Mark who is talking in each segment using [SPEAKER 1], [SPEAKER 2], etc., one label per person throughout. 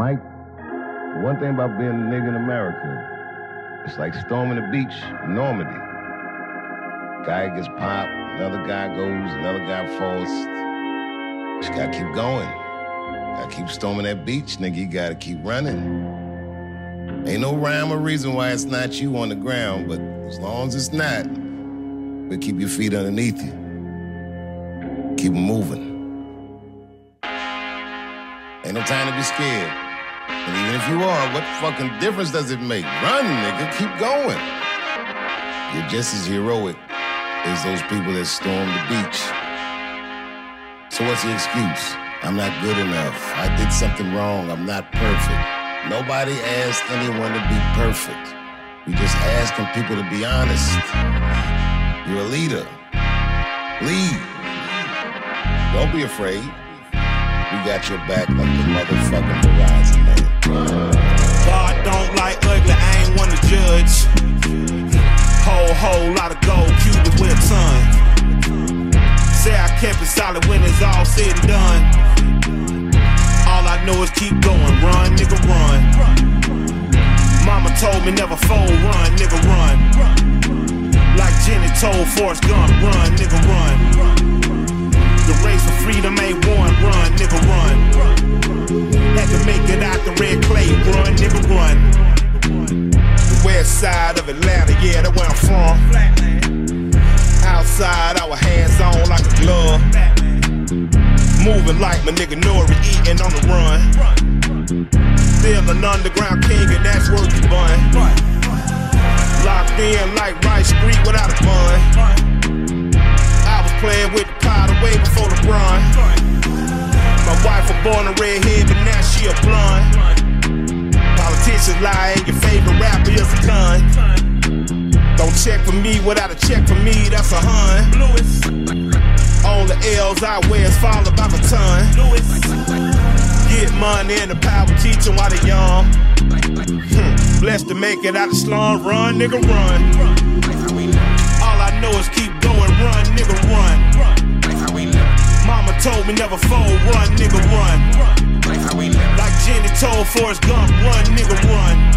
[SPEAKER 1] Mike, the one thing about being a nigga in America, it's like storming the beach in Normandy. Guy gets popped, another guy goes, another guy falls. Just gotta keep going. Gotta keep storming that beach, nigga. You gotta keep running. Ain't no rhyme or reason why it's not you on the ground, but as long as it's not, but keep your feet underneath you. Keep moving. Ain't no time to be scared. And even if you are, what fucking difference does it make? Run, nigga. Keep going. You're just as heroic as those people that stormed the beach. So what's the excuse? I'm not good enough. I did something wrong. I'm not perfect. Nobody asked anyone to be perfect. We just asking people to be honest. You're a leader. Lead. Don't be afraid. We got your back like the motherfucking Verizon man.
[SPEAKER 2] God don't like ugly, I ain't one to judge. Whole, whole lot of gold Cupid with a ton. Say I kept it solid when it's all said and done. All I know is keep going, run, nigga, run. Mama told me never fold, run, nigga, run. Like Jenny told Forrest Gump, run, nigga, run. The race for freedom ain't won, run, nigga, run. Had to make it out the red clay, run, nigga, run. The west side of Atlanta, yeah, that's where I'm from. Outside, our hands on like a glove. Moving like my nigga Nori, eating on the run. Still an underground king, and that's worth the bun. Locked in like Rice Street without a bun. I was playing with the powder way before LeBron. My wife was born a redhead, but now she a blonde. Politicians lie, and your favorite rapper is a gun. Don't check for me without a check for me, that's a hun. All the L's I wear is followed by a ton. Get money and the power teaching while they young. Hmm. Blessed to make it out the slum, run, nigga, run. All I know is keep going, run, nigga, run. Told me never fold, run, nigga, run. Like Jenny told Forrest Gump, run, nigga, run.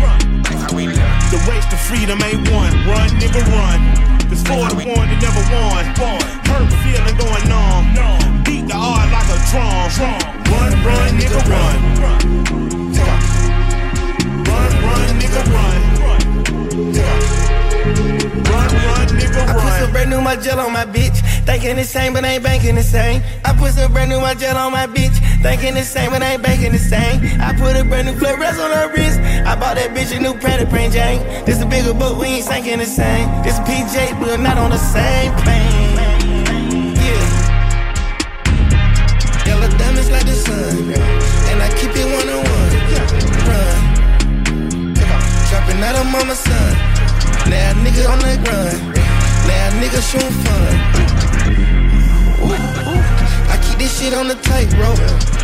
[SPEAKER 2] The race to freedom ain't won, run, nigga, run. Cause for the one that never won. Hurt feeling going on. Beat the heart like a drum. Run, run, nigga, run. Run, run, nigga, run.
[SPEAKER 3] I put some brand new my gel on my bitch. Thinking the same, but ain't banking the same. I put some brand new my gel on my bitch. Thinking the same, but ain't banking the same. I put a brand new Flores on her wrist. I bought that bitch a new Pratt print Jane. This a bigger boat, we ain't sinking the same. This PJ, we're not on the same plane. Yeah. Yellow diamonds like the sun. And I keep it one on one. Run. Dropping out, on my son. Now a nigga on the run. Now a nigga shooting fun. Ooh. I keep this shit on the tightrope.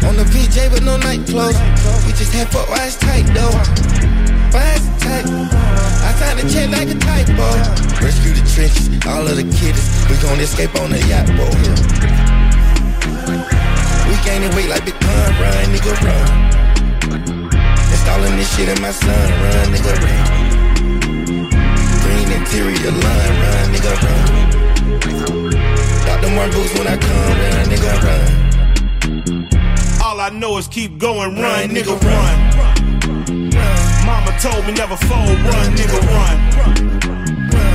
[SPEAKER 3] On the VJ with no night clothes. We just had foot eyes tight though. It tight? I signed the check like a typo. Rescue the trenches, all of the kiddies. We gon' escape on the yacht boat. We gaining weight like Big Pun, run, nigga, run. Installing this shit in my son, run, nigga, run. Interior line, run, nigga, run. Got them one boots when I come, run, nigga, run.
[SPEAKER 2] All I know is keep going, run, nigga, run. Mama told me never fold, run, nigga, run.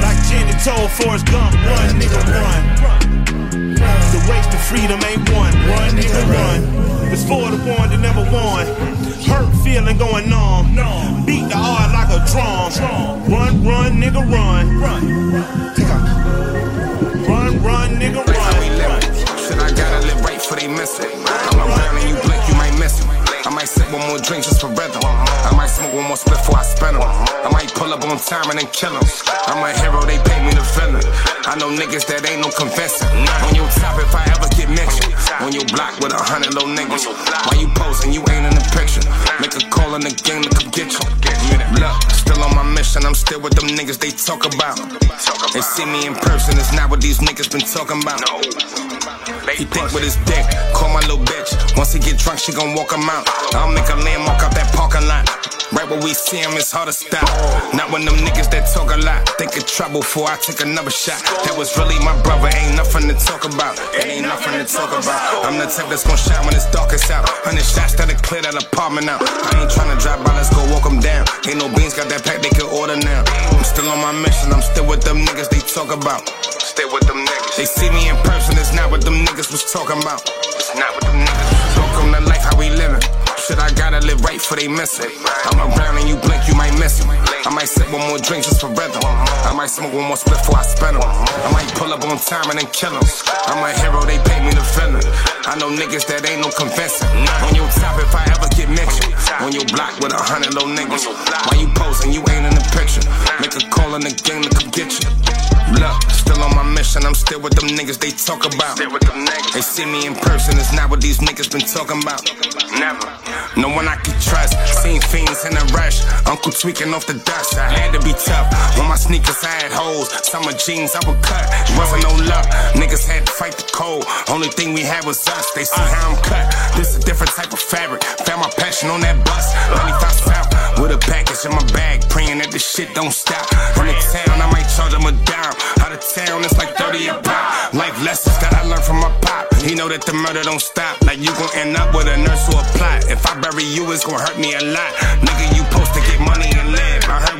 [SPEAKER 2] Like Jenny told Forrest Gump, run, nigga, run. The race to freedom ain't won, run, nigga, run. It's for the one that never won. Hurt feeling going on. Beat the heart like a drum. Run, run, nigga, run. Run, run, nigga,
[SPEAKER 4] That's how we
[SPEAKER 2] run.
[SPEAKER 4] live. Shit, I gotta live right for they miss it. I'm around and you blink, you might miss it. I might sip one more drink just for rhythm. I might smoke one more split before I spend spend 'em. I might pull up on time and then kill 'em. I'm a hero, they pay me the villain. I know niggas that ain't no convincing. On your top if I ever get mentioned. On your block with a hundred little niggas. Why you posing? You ain't in the picture. Make a call in the game to come get you. Look, still on my mission. I'm still with them niggas they talk about. They see me in person, it's not what these niggas been talking about. He think with his dick, call my little bitch. Once he get drunk, she gon' walk him out. I'll make a landmark out that parking lot. Right where we see him, it's hard to stop. Not when them niggas that talk a lot. Think of trouble before I take another shot. That was really my brother, ain't nothing to talk about. It ain't nothing to talk about. I'm the type that's gon' shine when it's darkest out. Hundred shots that'll clear that apartment out. I ain't tryna drive by, let's go walk them down. Ain't no beans, got that pack they can order now. I'm still on my mission, I'm still with them niggas they talk about. Stay with them. They see me in person, it's not what them niggas was talking about. It's not what them niggas. Welcome to life, how we living. Shit, I gotta live right for they miss it. I'm around and you blink, you might miss it. I might sip one more drink just for rhythm. I might smoke one more split before I spend them. I might pull up on time and then kill them. I'm a hero, they pay me to villain. I know niggas that ain't no convincing. On your top if I ever get mentioned. On your block with a hundred low niggas. Why you posing? You ain't in the picture. Make a call in the game to come get you. Look, still on my mission, I'm still with them niggas they talk about. They see me in person, it's not what these niggas been talking about. Never. No one I can trust. Seen fiends in a rush. Uncle tweaking off the dust. I had to be tough. On my sneakers, I had holes. Summer jeans, I would cut. Wasn't no luck. Niggas had to fight the cold. Only thing we had was They see how I'm cut. This a different type of fabric. Found my passion on that bus. Money 95 South. With a package in my bag. Praying that this shit don't stop. In the town, I might charge them a dime. Out of town, it's like 30 a pop. Life lessons that I learned from my pop. He know that the murder don't stop. Like you gon' end up with a nurse or a plot. If I bury you, it's gon' hurt me a lot. Nigga, you supposed to get money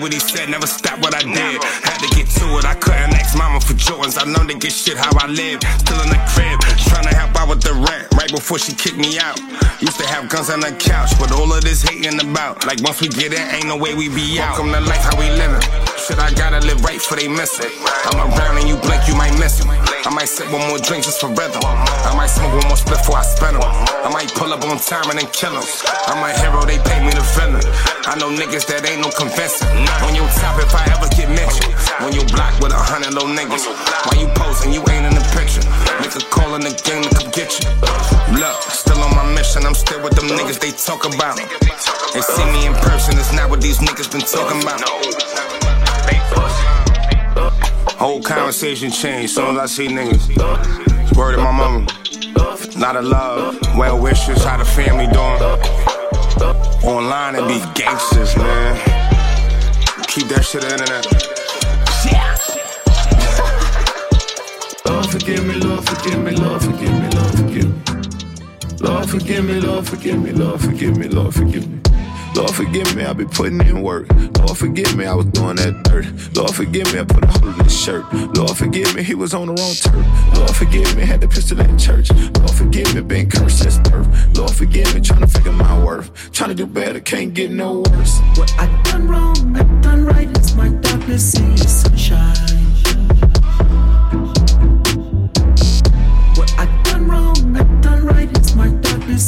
[SPEAKER 4] what he said, never stop what I did. Had to get to it, I couldn't ask mama for Jordans. I know to get shit how I live. Still in the crib, trying to help out with the rent. Right before she kicked me out. Used to have guns on the couch, but all of this hating about. Like once we get in, ain't no way we be out. Welcome to life, how we living. Shit, I gotta live right for they miss it. I'm around and you blink, you might miss it. I might sip one more drink just for rhythm. I might smoke one more split before I spend them. I might pull up on time and then kill them. I'm a hero, they pay me to villain. I know niggas that ain't no convincing. On your top if I ever get mentioned. On your block with a hundred low niggas. Why you posing? You ain't in the picture. Make a call in the game to come get you. Look, still on my mission, I'm still with them niggas they talk about. Me. They see me in person, it's not what these niggas been talking about. Whole conversation changed soon as I see niggas. Word of my mama. Not a love, well wishes, how the family doing. Online and be gangsters, man. Keep that shit in the internet.
[SPEAKER 5] Lord forgive me, forgive me, Lord forgive me, Lord forgive me. Lord forgive me, Lord forgive me, Lord forgive me, Lord forgive me. Lord forgive me, I be putting in work. Lord forgive me, I was doing that dirt. Lord forgive me, I put a hole in his shirt. Lord forgive me, he was on the wrong turf. Lord forgive me, had the pistol in church. Lord forgive me, been cursed since birth. Lord forgive me, trying to figure my worth. Trying to do better, can't get no worse.
[SPEAKER 6] What I done wrong, I done right. It's my darkness, see sunshine. What I done wrong, I done right. It's my darkness,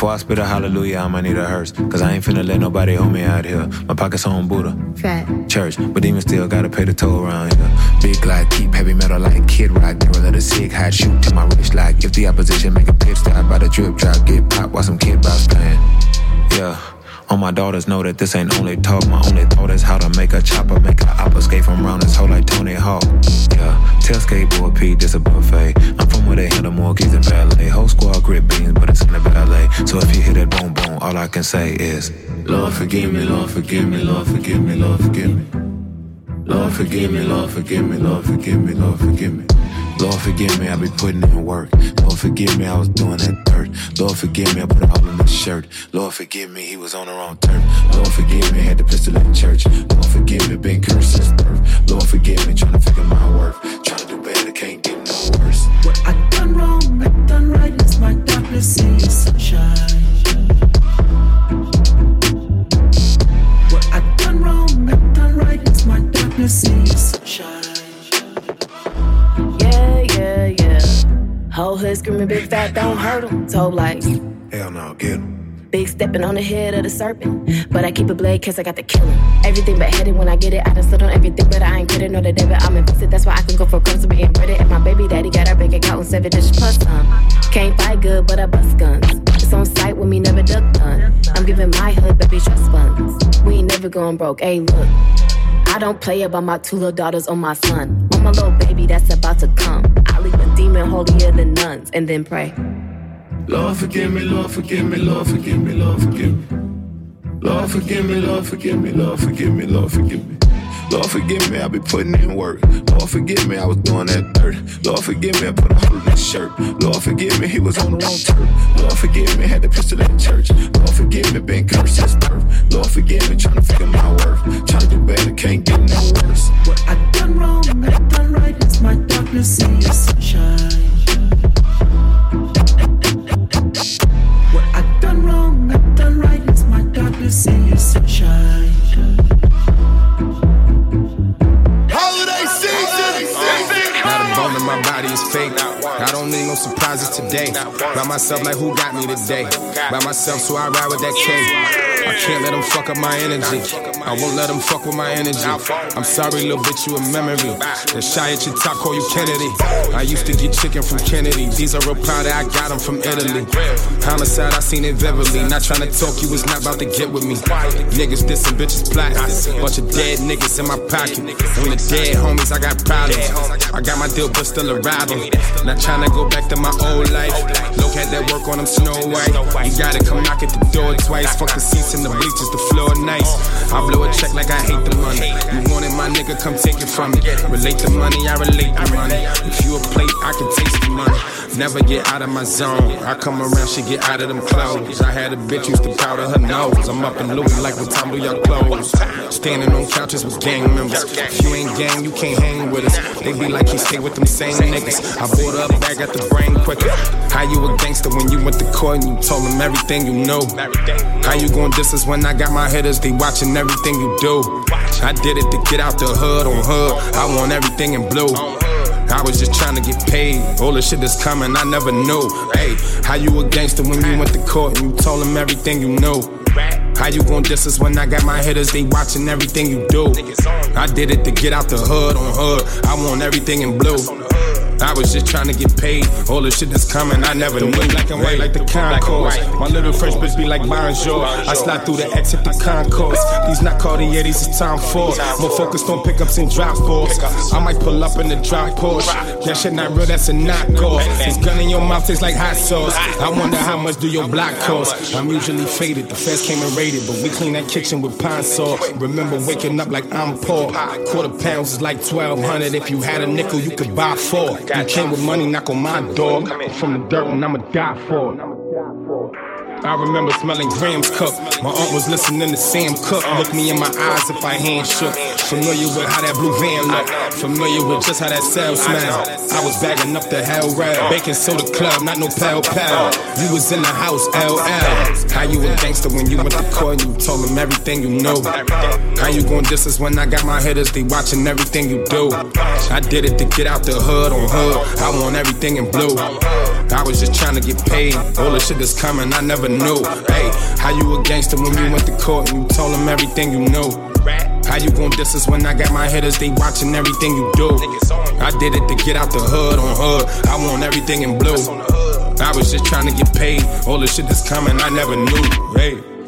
[SPEAKER 7] Before I spit a hallelujah, I'ma need a hearse. Cause I ain't finna let nobody hold me out here. My pockets on Buddha.
[SPEAKER 8] Fat.
[SPEAKER 7] Church, but even still gotta pay the toll around here. Big glide, keep heavy metal like Kid Rock. Never let a sig hide, shoot to my wrist like if the opposition make a pit stop by the drip drop, get pop while some kid box playing. Yeah. All my daughters know that this ain't only talk. My only thought is how to make a chopper, make a op escape from round this hole like Tony Hawk. Yeah, tell skateboard Pete this a buffet. I'm from where they handle more keys than ballet. Whole squad grip beans, but it's in the ballet. So if you hear that boom boom, all I can say is,
[SPEAKER 5] Lord forgive me, Lord forgive me, Lord forgive me, Lord forgive me. Lord forgive me, Lord forgive me, Lord forgive me, Lord forgive me.
[SPEAKER 7] Lord forgive me, I be putting in work. Lord forgive me, I was doing that dirt. Lord forgive me, I put a hole in his shirt. Lord forgive me, he was on the wrong turf. Lord forgive me, had the pistol in church. Lord forgive me, been cursed since birth. Lord forgive me, trying to figure my worth. Trying to do better, can't get no worse.
[SPEAKER 6] What I done wrong, I done right. It's my darkness, see sunshine. What I done wrong, I done right. It's my darkness, see sunshine.
[SPEAKER 9] Whole hood screaming, big fat, don't hurt him. Told like,
[SPEAKER 7] Hell no, get him.
[SPEAKER 9] big stepping on the head of the serpent. But I keep a blade cause I got the killer. Everything but headed when I get it. I done slid on everything, but I ain't credit no the debit. I'm invested, that's why I can go for close to being ready. And my baby daddy got our bank account on seven digits plus some. Can't fight good, but I bust guns. It's on sight with me, never duck done. I'm giving my hood baby trust funds. We ain't never going broke, hey look. I don't play about my two little daughters or my son. Or my little baby that's about to come. I leave a demon holier than nuns and then pray.
[SPEAKER 10] Lord, forgive me, Lord, forgive me, Lord, forgive me, Lord, forgive me. Lord, forgive me, Lord, forgive me, Lord, forgive me, Lord, forgive me. Lord, forgive me, I be putting in work. Lord, forgive me, I was doing that dirt. Lord, forgive me, I put a hole in that shirt. Lord, forgive me, he was on the wrong turf. Lord, forgive me, had the pistol in church. Lord, forgive me, been cursed since birth. Lord, forgive me, trying to figure my worth. Trying to do
[SPEAKER 11] myself, like who got me today? By myself, so I ride with that K. Can't let them fuck up my energy. I won't let them fuck with my energy. I'm sorry, little bitch, you a memory. The shy at your top call you Kennedy. I used to get chicken from Kennedy. These are real powder, I got them from Italy. Homicide, I seen it vividly. Not trying to talk, you was not about to get with me. Niggas dissing, bitches plotting. Bunch of dead niggas in my pocket. On the dead homies, I got problems. I got my deal, but still arriving. Not trying to go back to my old life. Look at that work on them Snow White. You gotta come knock at the door twice. Fuck the seats in the bleachers, the floor nice. I blow a check like I hate the money. You want it, my nigga, come take it from me. Relate the money, I relate the money. If you a plate, I can taste the money. Never get out of my zone. I come around, she get out of them clothes. I had a bitch used to powder her nose. I'm up in Louis like what time do y'all close? Standing on couches with gang members. If you ain't gang, you can't hang with us. They be like he stay with them same niggas. I bought up bag at the brain quicker. How you a gangster when you went to court and you told them everything you know? How you gon' us when I got my hitters? They watching everything you do. I did it to get out the hood on hood. I want everything in blue. I was just trying to get paid. All the shit that's coming, I never knew. Hey, how you a gangster when you went to court and you told them everything you knew? How you gon' diss us when I got my hitters? They watching everything you do. I did it to get out the hood on hood. I want everything in blue. I was just trying to get paid. All the shit that's coming, I never knew. Black and white like the concourse. My little French bitch be like bonjour. I slide through the exit the concourse. These not Cartier, these is Tom Ford. More focused on pickups and drop balls. I might pull up in the drop Porsche. That shit not real, that's a knockoff. This gun in your mouth tastes like hot sauce. I wonder how much do your block cost. I'm usually faded. The feds came and raided, but we clean that kitchen with Pine-Sol. Remember waking up like I'm poor. Quarter pounds is like 1200. If you had a nickel, you could buy four. You came with money, knock on my door. I'm from the dirt and I'ma die for it. I remember smelling Graham's cup. My aunt was listening to Sam Cooke. Look me in my eyes if I hand shook. Familiar with how that blue van look. Familiar with just how that cell smell. I was bagging up the hell rail. Baking soda club, not no pal pal. You was in the house, LL. How you a gangster when you went to court and you told them everything you know? How you diss us when I got my hitters? They watching everything you do. I did it to get out the hood on hood. I want everything in blue. I was just trying to get paid. All the shit that's coming, I never knew. Hey, how you a gangster when we went to court and you told them everything you knew? How you gon' diss us when I got my hitters? They watching everything you do. I did it to get out the hood on hood. I want everything in blue. I was just trying to get paid. All the shit that's coming, I never knew. Hey.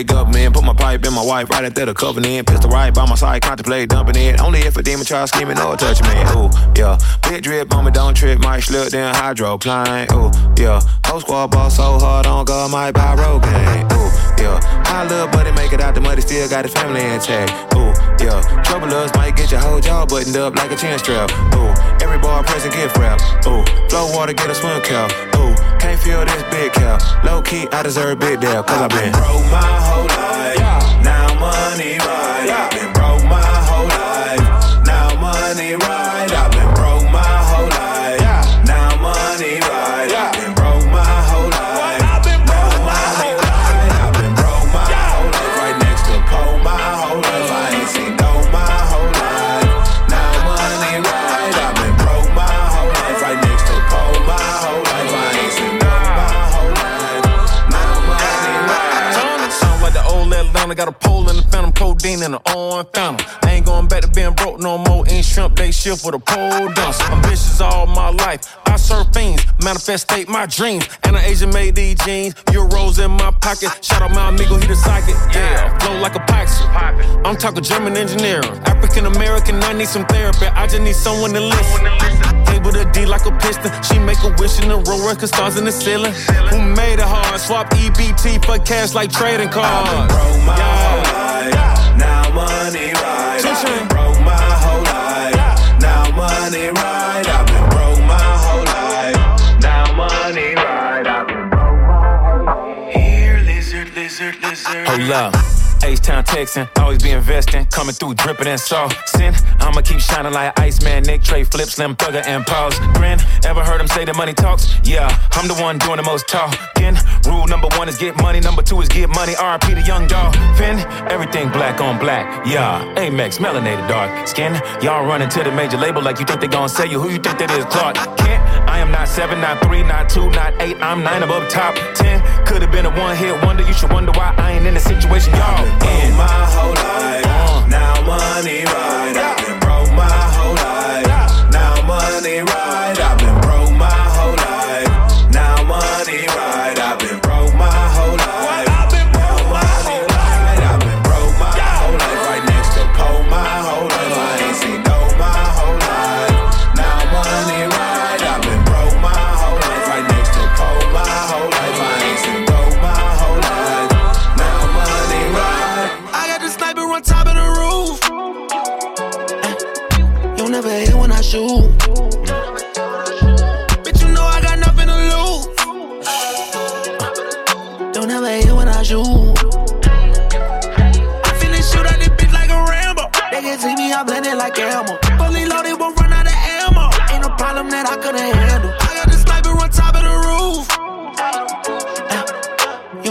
[SPEAKER 12] USA man. Put my pipe in my wife right after the covenant. Pistol right by my side, contemplate dumping it. Only if a demon try scheming or touching me. Ooh, yeah. Big drip on me, don't trip. Might slip, then hydroplane. Ooh, yeah. Whole squad ball so hard on God, might buy Rogaine. Ooh, yeah. My little buddy make it out the muddy, still got his family intact. Ooh, yeah. Troublers might get your whole jaw buttoned up like a chin strap. Ooh, every bar present get wrapped. Ooh, flow water get a swim cap. Ooh, can't feel this big cap. Low key, I deserve big deal, cause I've been
[SPEAKER 5] broke my whole life. Now money right. Been broke my whole life. Now money right.
[SPEAKER 13] Atlanta got a pole in the phantom, codeine in the on phantom. Ain't going back to being broke no more. Ain't shrimp, they shift with a pole dance. Ambitious all my life. I serve fiends, manifestate my dreams. And an Asian made these jeans. Euros in my pocket. Shout out my amigo, he the psychic. Yeah, flow like a Pyxie. I'm talking German engineering. African American, I need some therapy. I just need someone to listen. Table the D like a piston. She make a wish in a row, record stars in the ceiling. Who made it hard? Swap EBT for cash like trading cards.
[SPEAKER 5] broke my whole life. Now money right. I've been broke my whole life. Now money right. I've been broke my whole life. Now money right. I've been broke my whole life. Here, lizard, lizard, lizard.
[SPEAKER 12] Hold up. H-Town texting, always be investing, coming through dripping and Sin, I'ma keep shining like Iceman, Nick, Trey, Flip, Slim, Thugger, and Pause. Grin, ever heard him say that money talks? Yeah, I'm the one doing the most talking. Rule number one is get money, number two is get money. RP the young dog. Finn, everything black on black. Yeah, Amex, melanated dark skin. Y'all running to the major label like you think they gon' sell you. Who you think that is, Clark? Kent, I am not seven, not three, not two, not eight. I'm nine above top ten. Could have been a one hit wonder. You should wonder why I ain't in the situation y'all
[SPEAKER 5] Broke
[SPEAKER 12] in.
[SPEAKER 5] my whole life. Uh. Now money right. I've been broke my whole life. Now money right. I've been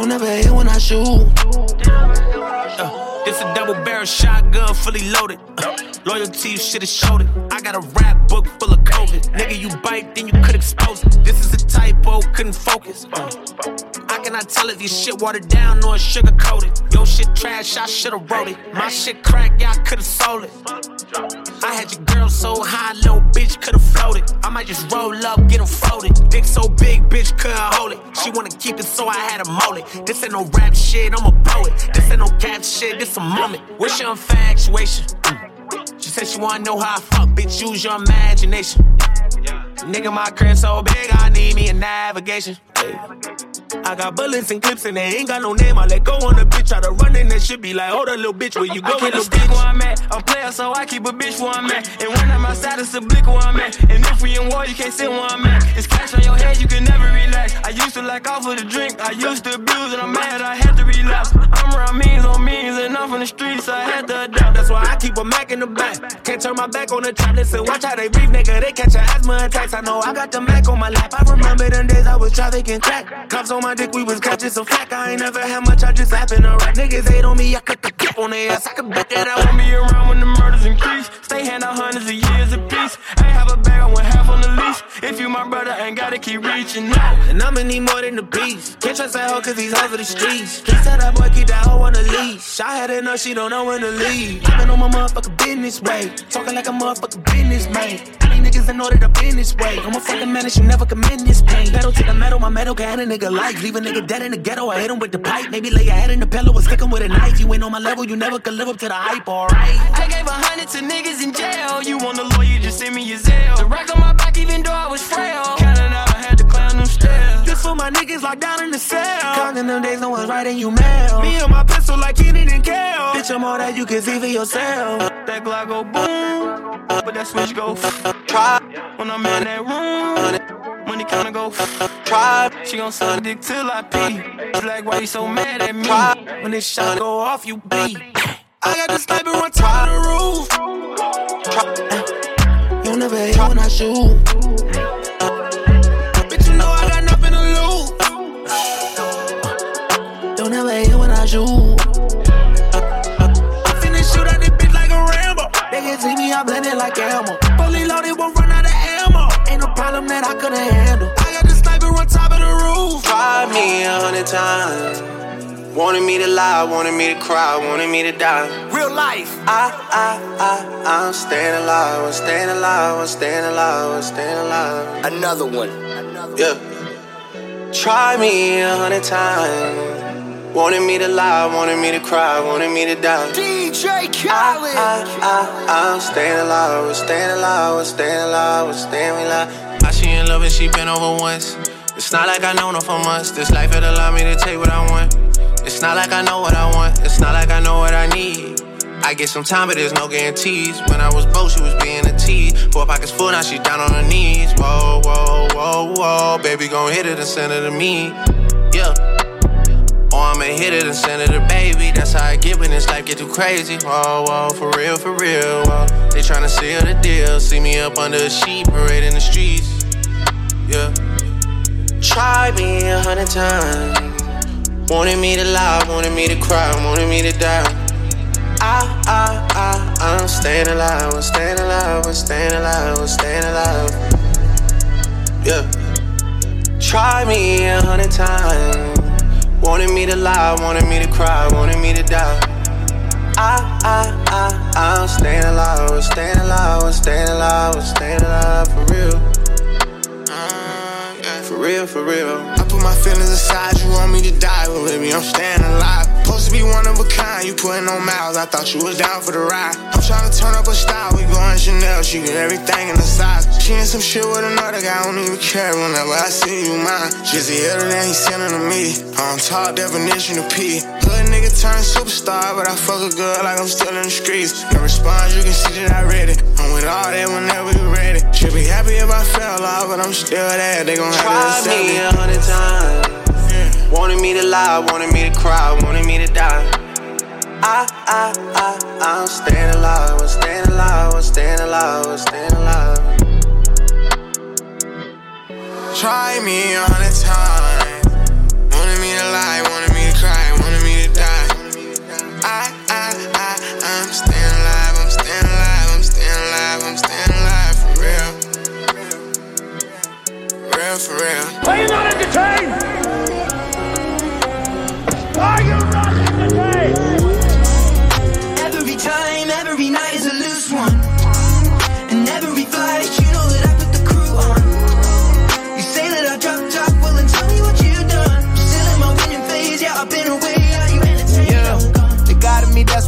[SPEAKER 14] never hit when I shoot.
[SPEAKER 13] Uh, this a double barrel shotgun, fully loaded. Uh, loyalty, shit is showed it. I got a rap book full of COVID. Nigga, you bite, then you could expose it. This is a typo, couldn't focus. Uh, I cannot tell if your shit watered down or sugar coated. Yo, shit trash, I should've wrote it. My shit crack, I could've sold it. I had your girl so high, little bitch could've floated. I might just roll up, get 'em folded. Dick so big, bitch couldn't hold it. She wanna keep it, so I had to mold it. This ain't no rap shit, I'm a poet. This ain't no cap shit, this a moment. What's your infatuation? Mm. She said she wanna know how I fuck, bitch, use your imagination. Nigga, my crib so big, I need me a navigation. I got bullets and clips and they ain't got no name. I let go on the bitch, try to run in that shit, be like, hold a little bitch, where you
[SPEAKER 15] I
[SPEAKER 13] going,
[SPEAKER 15] keep a
[SPEAKER 13] little bitch?
[SPEAKER 15] where I'm at. I'm player, so I keep a bitch where I'm at. And when I'm outside, it's a blick where I'm at. And if we in war, you can't sit where I'm at. It's cash on your head, you can never relax. I used to like off of the drink, I used to abuse, and I'm mad, I had to relapse. I'm around means on means, and I'm from the streets, so I had to adapt.
[SPEAKER 13] That's why I keep a Mac in the back. Can't turn my back on the trap. Listen, watch how they breathe, nigga. They catch your asthma attacks. I know I got the Mac on my lap. I remember them days I was trafficking crack. Cops on my dick, we was catching some flack. I ain't never had much, I just happen to rap. Niggas hate on me, I cut the clip on their ass. I can bet that I
[SPEAKER 15] won't be around when the murders increase. Stay hand out hundreds of years apiece. Ain't have a bag, I went half on the lease. If you my brother, ain't gotta keep reaching out.
[SPEAKER 13] And I'ma need more than the beats. Can't trust that hoe cause he's over the streets. Can't tell that boy keep that hoe on the leash. I had enough, she don't know when to leave. i been on my motherfucking business way. Talking like a motherfucking business man. I need niggas in order to this way. I'm a fucking menace, you never commend this pain. Pedal to the metal, my metal, can a nigga life. Leave a nigga dead in the ghetto, I hit him with the pipe. Maybe lay your head in the pillow or stick him with a knife. You ain't on my level, you never could live up to the hype, alright.
[SPEAKER 15] I gave a hundred to niggas in jail. You want a lawyer, just send me your Zelle. The rack on my back, even though I was frail. Counting out, I had to climb them stairs.
[SPEAKER 13] This for my niggas locked down in the cell. Counting them days, no one's writing you mail. Me and my pistol like Kenan and Kel. Bitch, I'm all that you can see for yourself.
[SPEAKER 15] That Glock go boom, but that switch go try. When I'm in that room, money counter go try. She gon' suck dick till I pee. Like, why you so mad at me? When this shot go off, you beat.
[SPEAKER 13] I got the sniper on top of the roof. You never hate when I shoot. Bitch, you know I got nothing to lose. Don't ever hate when I shoot. I finna shoot at this bitch like a Rambo. They can see me, I blend it like ammo. That I couldn't handle. I got the sniper on top of the roof.
[SPEAKER 16] Tried me a hundred times. Wanted me to lie, wanted me to cry, wanted me to die.
[SPEAKER 13] Real life.
[SPEAKER 16] I, I, I, I'm staying alive, I'm staying alive, I'm staying alive, I'm staying alive.
[SPEAKER 17] Another one.
[SPEAKER 16] Yeah. Try me a hundred times. Wanted me to lie, wanted me to cry, wanted me to die.
[SPEAKER 17] DJ Khaled.
[SPEAKER 16] I, I, I, I'm staying alive, we're staying alive, we're staying alive, we're staying alive.
[SPEAKER 18] Now she in love and she been over once. It's not like I know her for months. This life it allowed me to take what I want. It's not like I know what I want. It's not like I know what I need. I get some time, but there's no guarantees. When I was broke, she was being a tease. Four pockets full, now she down on her knees. Whoa, whoa, whoa, whoa. Baby, gon' hit it and send it to me. Yeah. Or I'ma hit it and send it to baby. That's how I get when this life get too crazy. Whoa, whoa, for real, for real. Whoa. They tryna seal the deal. See me up under a sheet, parade in the streets. Yeah.
[SPEAKER 16] Try me a hundred times. Wanted me to lie, wanted me to cry, wanted me to die. I, I, I, I'm staying alive, I'm staying alive, I'm staying alive, I'm staying alive. Yeah. Try me a hundred times. Wanted me to lie, wanted me to cry, wanted me to die. I, I, I, I'm staying alive, I'm staying alive, I'm staying alive, I'm staying alive for real. Uh, for real, for real.
[SPEAKER 19] I put my feelings aside, you want me to die, but baby, I'm staying alive. Supposed to be one of a kind, you putting on miles, I thought you was down for the ride. I'm trying to turn up a style, we going Chanel, she get everything in the size. She in some shit with another guy, I don't even care whenever I see you mine. The other than he sending to me, on top definition of P. Hood nigga turn superstar, but I fuck a girl like I'm still in the streets. No response, you can see that I read it. I'm with all that whenever you ready. Should be happy if I fell off, but I'm still there. They gon' have
[SPEAKER 16] Try
[SPEAKER 19] to accept
[SPEAKER 16] me
[SPEAKER 19] me.
[SPEAKER 16] a hundred times. Wanted me to lie, wanted me to cry, wanted me to die. I, I, I, I'm staying alive, I'm staying alive, I'm staying alive, I'm staying alive.
[SPEAKER 19] Try me a hundred times. Wanted me to lie, wanted me to cry, wanted me to die. I, I, I, I'm staying alive, I'm staying alive, I'm staying alive, I'm staying alive for real. Real for real.
[SPEAKER 6] Are you not entertained?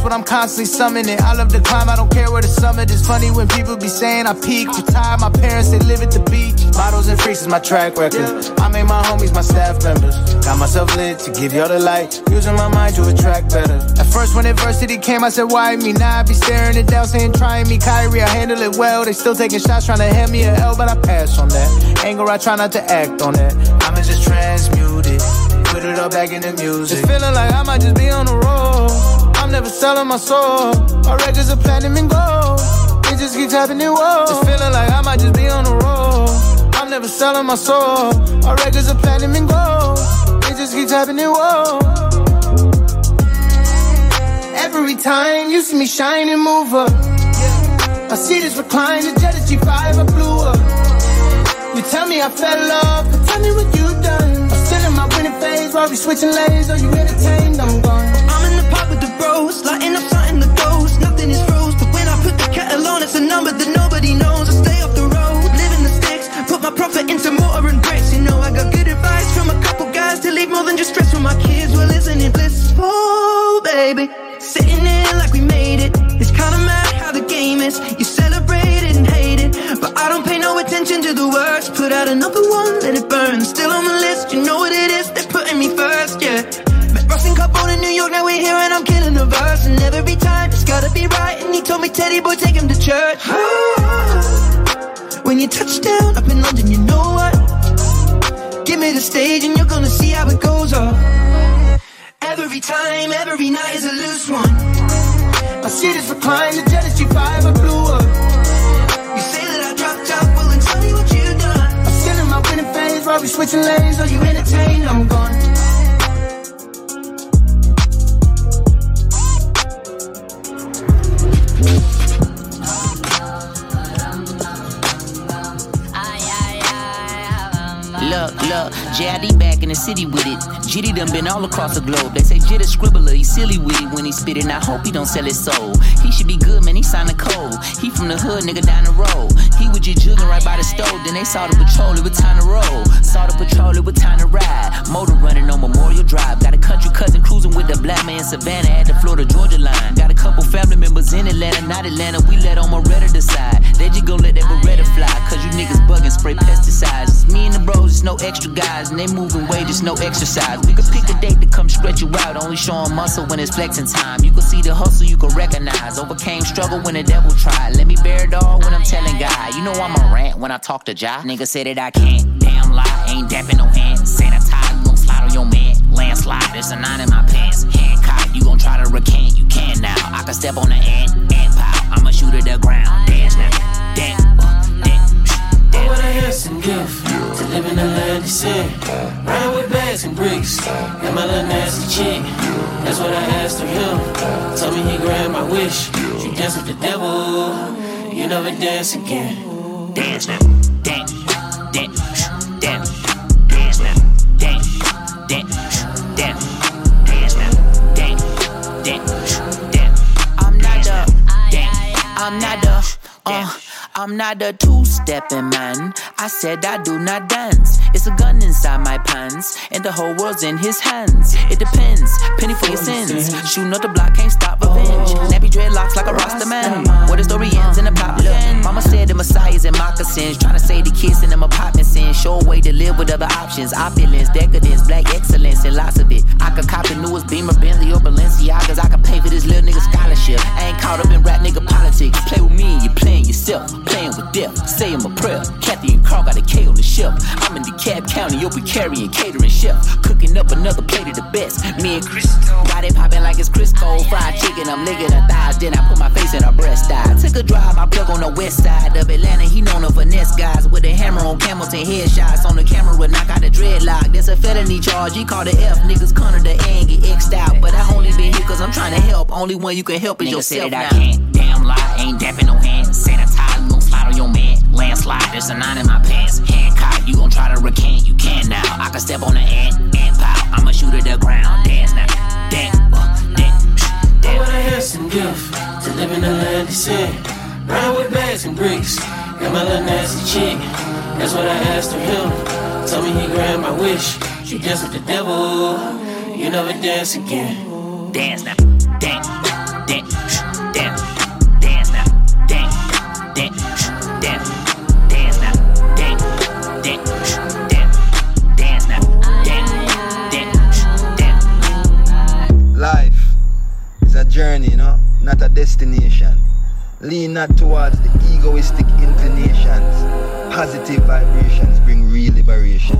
[SPEAKER 20] What
[SPEAKER 21] I'm constantly summoning. I love the climb, I don't care where the summit is. Funny when people be saying I peaked. Retired, my parents, they live at the beach. Bottles and freaks is my track record. I made my homies my staff members. Got myself lit to give y'all the light. Using my mind to attract better. At first, when adversity came, I said, Why me? Now I be staring it down, saying, Try me, Kyrie. I handle it well. They still taking shots, trying to hand me a L, but I pass on that. Anger, I try not to act on that. I'ma just transmute it. Put it all back in the music. It's feeling like I might just be on the road. Never selling my soul. My records are platinum and gold. It just keeps happening, whoa. It's feeling like I might just be on the road. I'm never selling my soul. My records are platinum and gold. It just keeps happening, whoa. Every time you see me shine and move up. I see this recline, the jet G5, I blew up. You tell me I fell off, but tell me what you done. I'm still in my winning phase while we switching lanes. Are you entertained? I'm gone
[SPEAKER 20] lighting up something that goes. Nothing is froze, but when I put the kettle on, it's a number that nobody knows. I stay off the road, living the sticks, put my profit into mortar and bricks. You know I got good advice
[SPEAKER 6] from a couple guys to leave more than just stress for my kids. Well, isn't it blissful, baby? Sitting here like we made it. It's kinda mad how the game is. You celebrate it and hate it, but I don't pay no attention to the words. Put out another one, let it burn. Still on the list Teddy boy, take him to church. When you touch down up in London, you know what? Give me the stage and you're gonna see how it goes off. Every time, every night is a loose one. My seat is reclined, the jealous G5 I blew up. You say that I dropped out, well then tell me what you done. I'm still in my winning phase while we switching lanes. Are you entertained? I'm gone.
[SPEAKER 22] Look, look, back in the city with it. Jitty done been all across the globe. They say Jit a scribbler, he silly it when he spit it. And I hope he don't sell his soul. He should be good, man, he signed a code. He from the hood, nigga down the road. He was just jugging right by the stove. Then they saw the patrol, it was time to roll. Saw the patrol, it was time to ride. Motor running on Memorial Drive. Got a country cousin cruising with the black man Savannah at the Florida Georgia line. Got a couple family members in Atlanta, not Atlanta. We let on Moretta decide. They just gon' let that Beretta fly. Cause you niggas bugging, spray pesticides. It's me and the bros, just no extra guys. And they moving weight, just no exercise. We could pick a date to come stretch you out. Only showing muscle when it's flexing time. You can see the hustle, you can recognize. Overcame struggle when the devil tried. Let me bear it all when I'm telling God. You know I'm a rant when I talk to Jai. Nigga said that I can't. Damn lie, ain't dapping no hand. Sanitize, you gon' slide on your man. Landslide, there's a nine in my pants. Hand you gon' try to recant. You can now. I can step on the ant, ant pile. I'ma shoot at the ground. Dance now. Dance,
[SPEAKER 13] What a handsome gift to live in the land of sin. Ride with bags and bricks, got my little nasty chick. That's what I asked of him. Told me he grant my wish. You dance with the devil, you never dance again.
[SPEAKER 22] Dance now. Dance. Dance. Dance. Dance now. Dance. Dance. Dance. Dance now. Dance. Dance. Dance. I'm not the, I'm not the. Uh, I'm not a two-stepping man. I said I do not dance. It's a gun inside my pants, and the whole world's in his hands. It depends. Penny for your sins. Shooting up the block can't stop revenge. Nappy dreadlocks like a Rasta man. Where the story ends in a pop look. Mama said the Messiah's in moccasins, trying to save the kids in them apartments. In show a way to live with other options. Opulence, decadence, black excellence, and lots of it. I could cop the newest Beamer, Bentley, or Balenciagas. I could pay for this little nigga scholarship. I ain't caught up in rap nigga politics. Play with me, you're playing yourself. Playing with death. Saying my prayer. Kathy and Carl got a K on the shelf. I'm in DeKalb County, you'll be carrying catering chef. Cooking up another plate of the best. Me and Chris got it popping like it's Crisco. Fried chicken, I'm licking her thighs. Then I put my face in her breast. I took a drive, I plug on the west side of Atlanta. He known to finesse guys with a hammer on Hamilton headshots on the camera. Knock out a dreadlock. That's a felony charge. He called the F. Niggas corner the and get X'd out. But I only been here cause I'm trying to help. Only one you can help is
[SPEAKER 23] Nigga
[SPEAKER 22] yourself.
[SPEAKER 23] said
[SPEAKER 22] now.
[SPEAKER 23] I can't. Damn lie, ain't dapping no hand. Sanitize, gon' slide on your man. Landslide, there's a nine in my pants. Hand you gon' try to recant. You can now. I can step on the ant, ant pile. I'ma shoot at the ground. Dance now. Dance, uh, dance, dance.
[SPEAKER 13] what a handsome gift to live in the land of sin. Ride with bags and bricks, got my little nasty chick. That's what I asked of him. Told me he grant my wish. You dance with the devil, you never dance again.
[SPEAKER 23] Dance now. Dance, dance.
[SPEAKER 24] Life is a journey, you know, not a destination. Lean not towards the egoistic inclinations. Positive vibrations bring real liberation.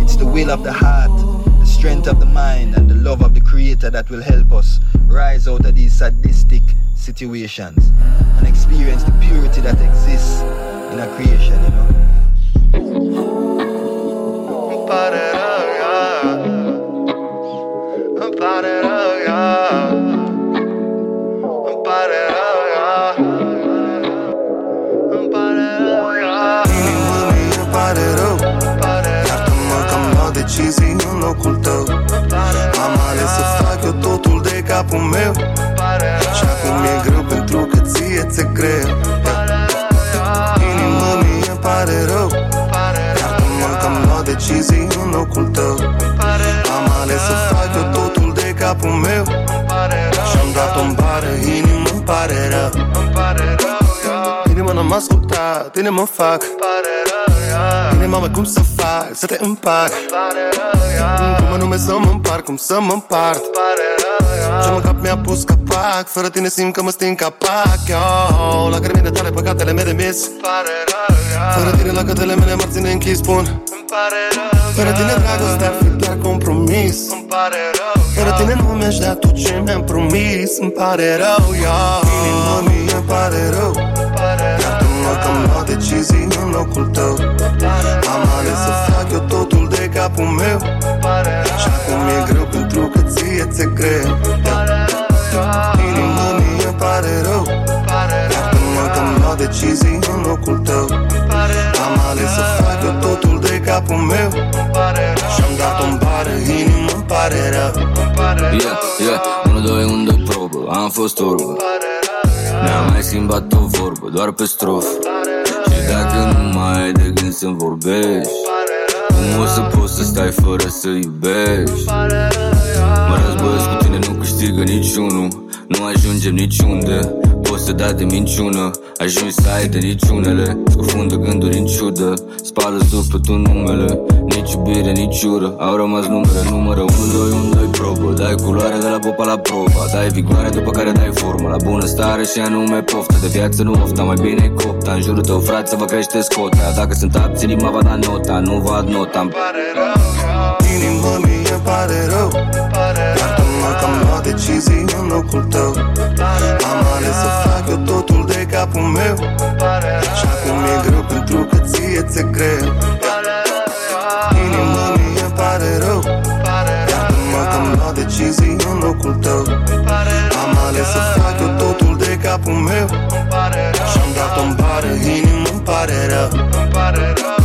[SPEAKER 24] It's the will of the heart, the strength of the mind, and the love of the Creator that will help us rise out of these sadistic situations and experience the purity that exists in a creation, you know.
[SPEAKER 25] Inima n-am ascultat, inima mă fac. Inima mă cum să fac, să te împac Cum anume să mă împart, cum să mă împart? Ce mă cap mi-a pus capac Fără tine simt că mă sting capac Yo, La cărmine tale păcatele mele mis Fără tine la cătele mele m-ar ține închis, spun Fără tine dragostea ar fi doar compromis. Fără tine nu mi-aș da tot ce mi-am promis. Îmi pare rău, yo. Inima mie îmi pare rău locul tău. Am ales să fac eu totul de capul meu. Și acum e greu pentru că ție ți-e greu. Inima mie îmi pare rău. Iartă-mă că am luat decizii în locul tău Am ales să fac eu totul de capul meu. Și-am dat-o în bară, inima îmi pare rău
[SPEAKER 26] Yeah, yeah, 1, 2, 1, 2, probă Am fost orbă Ne-am mai schimbat o vorbă Doar pe strofă Și dacă nu mai ai de gând să-mi vorbești Cum o să poți să stai fără să iubești? Mă războiesc cu tine, nu câștigă niciunul Nu ajungem niciunde. Poți să dai de minciună. Ajungi să ai de niciunele. Scufundă gânduri în ciudă Spală-ți după tu numele. Nici iubire, nici ură Au rămas numere, numără 1, 2, 1, 2, probă. Dai culoare de la popa la proba Dai vigoare după care dai formă. La bună stare și anume poftă. De viață nu ofta, mai bine e copta. În jurul tău frate să vă crește scota. Dacă sunt abți, inima va da nota. Nu vad nota.
[SPEAKER 25] Inima mie îmi pare rău. Iartă-mă că am luat decizii în locul tău. Am ales să fac eu totul de capul meu. Și acum e greu pentru că ție ți-e greu. Inima mie îmi pare rău. Iartă-mă că am luat decizii în locul tău. Am ales să fac eu totul de capul meu. Și-am dat-o în bară, inima îmi pare rău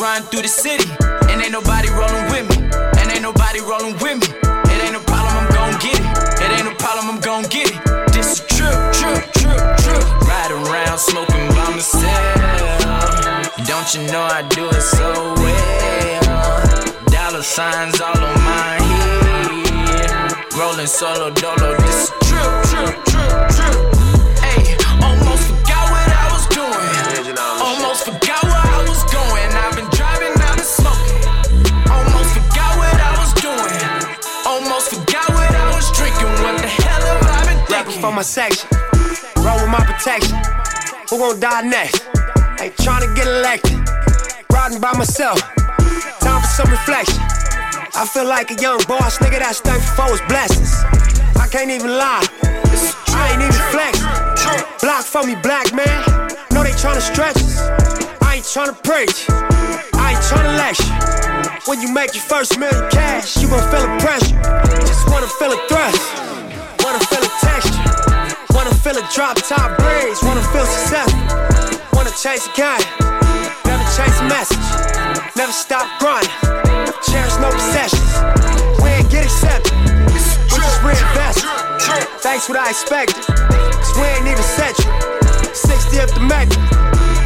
[SPEAKER 8] riding through the city. And ain't nobody rolling with me. And ain't nobody rolling with me. It ain't no problem, I'm gon' get it. It ain't no problem, I'm gon' get it. This is trip, trip, trip, trip. Riding around smoking by myself. Don't you know I do it so well? Dollar signs all on my head. Rolling solo dolo, this is trip, trip, trip, trip.
[SPEAKER 27] For my section, roll with my protection. Who gon' die next? Ain't tryna get elected. Riding by myself. Time for some reflection. I feel like a young boss, nigga that's thankful for his blessings. I can't even lie. I ain't even flex. Block for me, black man. Know they tryna stretch us. I ain't tryna preach. I ain't tryna lecture. When you make your first million cash, you gon' feel the pressure. Just wanna feel a thrust. Feel a drop top breeze. Wanna feel successful. Wanna chase a guy. Never chase a message. Never stop grinding. Cherish no possessions. We ain't get accepted. We just reinvest. Thanks what I expected. Cause we ain't even set you. 60th the Mecca.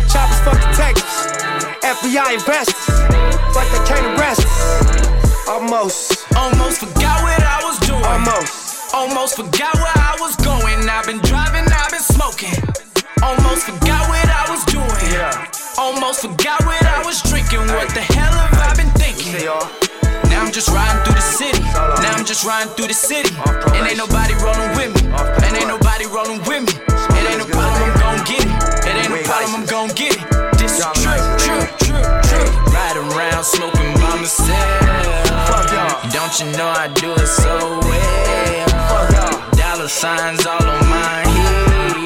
[SPEAKER 27] Choppers fuck detectives. FBI investors. But they can't arrest us. Almost.
[SPEAKER 8] Almost forgot what I was doing.
[SPEAKER 27] Almost.
[SPEAKER 8] Almost forgot where I was going. I've been driving, I've been smoking. Almost forgot what I was doing. Yeah. Almost forgot what I was drinking. What the hell have I been thinking? Now I'm just riding through the city. Now I'm just riding through the city. And ain't nobody rolling with me. And ain't nobody rolling with me. It ain't no problem, I'm gon' get it. It ain't no problem, I'm gon' get it. This is trip, trip, trip, trip. Riding around smoking by myself. Don't you know I do it so well? Dollar signs all on my head.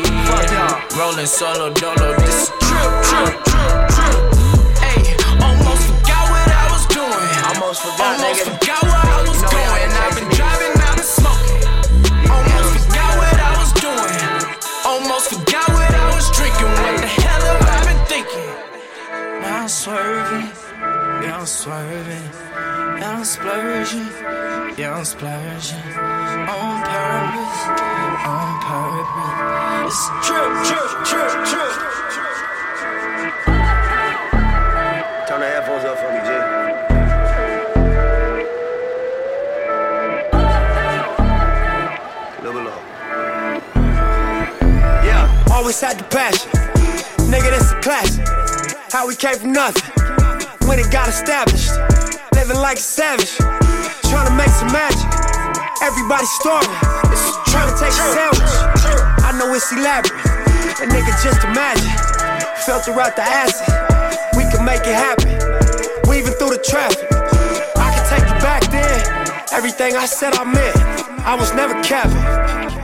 [SPEAKER 8] Rolling solo dolo, this is trip, trip, trip, trip. Hey, almost forgot what I was doing. Almost forgot, Almost nigga. I'm swerving. Yeah, I'm splurging. Yeah, I'm splurging. On purpose. On purpose. It's trip, trip, trip, trip.
[SPEAKER 28] Turn the headphones up for me, Jay. Little low.
[SPEAKER 27] Yeah, always had the passion. Nigga, that's a classic. How we came from nothing. When it got established. Living like a savage. Trying to make some magic. Everybody starving. Trying to take a sandwich. I know it's elaborate. A nigga just imagine. Filter out the acid. We can make it happen. Weaving through the traffic. I can take you back then. Everything I said I meant. I was never capping.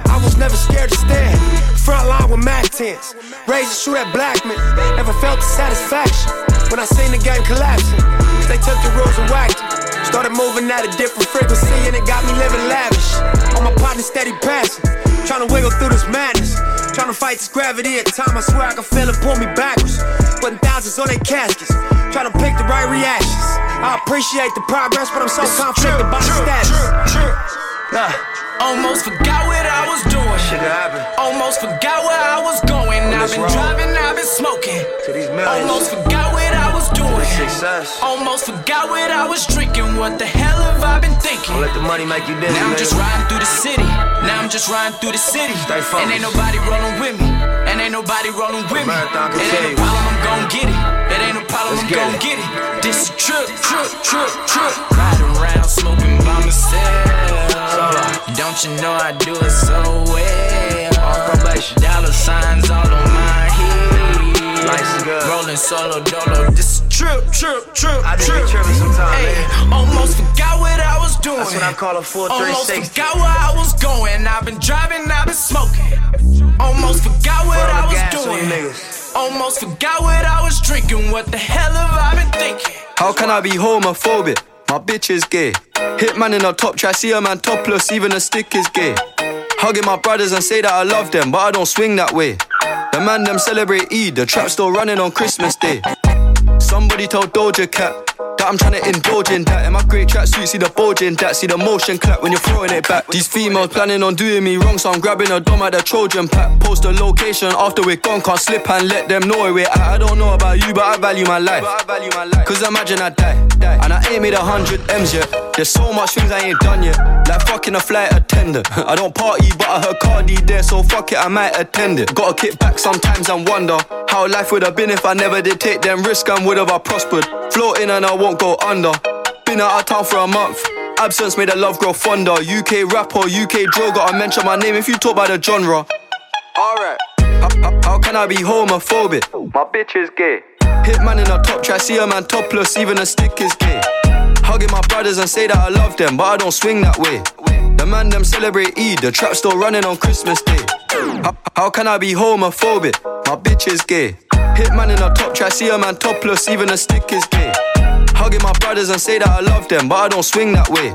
[SPEAKER 27] I was never scared to stand. Front line with Mac 10s. Raised to shoot at black men. Never felt the satisfaction when I seen the game collapsing. They took the rules and whacked it. Started moving at a different frequency and it got me living lavish. On my partner steady passing. Trying to wiggle through this madness. Trying to fight this gravity at time. I swear I can feel it pull me backwards. Putting thousands on their caskets. Trying to pick the right reactions. I appreciate the progress, but I'm so conflicted by the status. Nah.
[SPEAKER 8] Almost forgot was doing.
[SPEAKER 28] Shit happened.
[SPEAKER 8] Almost forgot where I was going. I've been
[SPEAKER 28] road.
[SPEAKER 8] driving, I've been smoking.
[SPEAKER 28] To these millions.
[SPEAKER 8] Almost forgot what I was doing.
[SPEAKER 28] Success.
[SPEAKER 8] Almost forgot what I was drinking. What the hell have I been thinking?
[SPEAKER 28] Don't let the money make you dizzy.
[SPEAKER 8] Now I'm just riding through the city. Now I'm just riding through the city.
[SPEAKER 28] Stay focused.
[SPEAKER 8] And ain't nobody rolling with me. And ain't nobody rolling with me. It ain't a problem, I'm gon' get it. It ain't a problem,
[SPEAKER 28] Let's
[SPEAKER 8] I'm gon' get it. This is trip, trip, trip, trip. Riding around smoking by myself. Don't you know I do it so well?
[SPEAKER 28] Off probation.
[SPEAKER 8] Dollar signs all on my head.
[SPEAKER 28] Nice and good.
[SPEAKER 8] Rolling solo dolo. This is trip, trip, trip,
[SPEAKER 28] I just
[SPEAKER 8] trip.
[SPEAKER 28] be tripping sometimes,
[SPEAKER 8] Hey, almost forgot what I was doing.
[SPEAKER 28] That's what I call a full
[SPEAKER 8] Almost forgot where I was going. I've been driving, I've been smoking. Almost forgot what I was doing. Almost forgot what I was drinking. What the hell have I been thinking?
[SPEAKER 29] How can I be homophobic? My bitch is gay. Hitman in a top try, see a man topless, even a stick is gay. Hugging my brothers and say that I love them, but I don't swing that way. The man them celebrate Eid, the trap still running on Christmas Day. Somebody told Doja Cat that I'm trying to indulge in that. In my great tracksuit, see the bulging. in that. See the motion clap when you're throwing it back. These females planning on doing me wrong, so I'm grabbing a dom at the Trojan pack. Post a location after we're gone, can't slip and let them know where we're at. I don't know about you, but I value my life. Cause imagine I die, and I ain't made a hundred M's yet. There's so much things I ain't done yet. Like fucking a flight attendant. I don't party, but I heard Cardi there, so fuck it, I might attend it. Gotta kick back sometimes and wonder how life would have been if I never did take them risks and would have I prospered. Floating and I won't go under. Been out of town for a month. Absence made the love grow fonder. UK rapper, UK drill, gotta mention my name if you talk about the genre. Alright. How, how- how can I be homophobic? My bitch is gay. Hitman in a top try, see a man topless, even a stick is gay. Hugging my brothers and say that I love them, but I don't swing that way. The man them celebrate Eid, the trap still running on Christmas Day. How, how can I be homophobic? My bitch is gay. Hitman in a top try, see a man topless, even a stick is gay. Hugging my brothers and say that I love them, but I don't swing that way.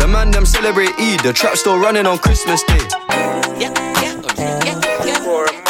[SPEAKER 29] The man them celebrate Eid, the trap still running on Christmas Day.
[SPEAKER 30] Man,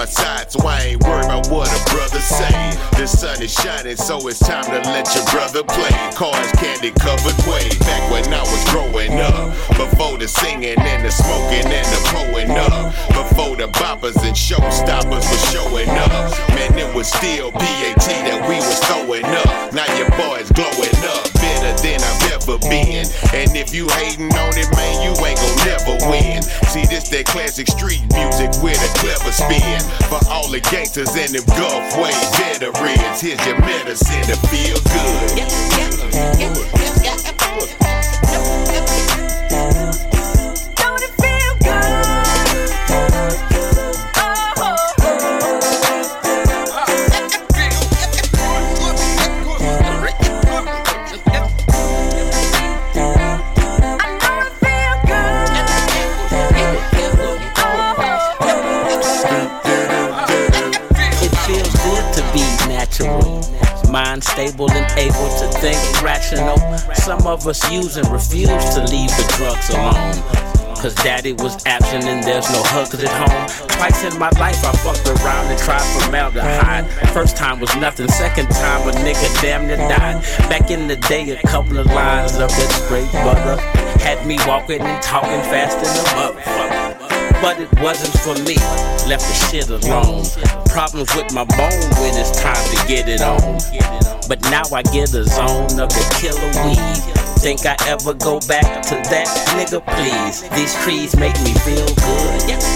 [SPEAKER 30] my side, so I ain't worried about what a brother say. The sun is shining, so it's time to let your brother play. Cars candy covered way. Back when I was growing up. Before the singing and the smoking and the pulling up. Before the boppers and showstoppers were showing up. Man, it was still PAT that we was throwing up. Now your boys glowing up. Better than I've ever
[SPEAKER 31] been. And if you hating on it, man, you ain't gon' never win. See, this that classic street music with a clever spin. For all the gangsters and them Gulf Way veterans, here's your medicine to feel good.
[SPEAKER 32] It stable and able to think rational. Some of us use and refuse to leave the drugs alone. Cause daddy was absent and there's no hugs at home. Twice in my life I fucked around and tried formaldehyde. First time was nothing, second time a nigga damn near died. Back in the day, a couple of lines of that straight butter had me walking and talking fast in the motherfucker. But it wasn't for me, left the shit alone. Problems with my bone when it's time to get it on. But now I get a zone of the killer weed. Think I ever go back to that? Nigga, please. These trees make me feel good.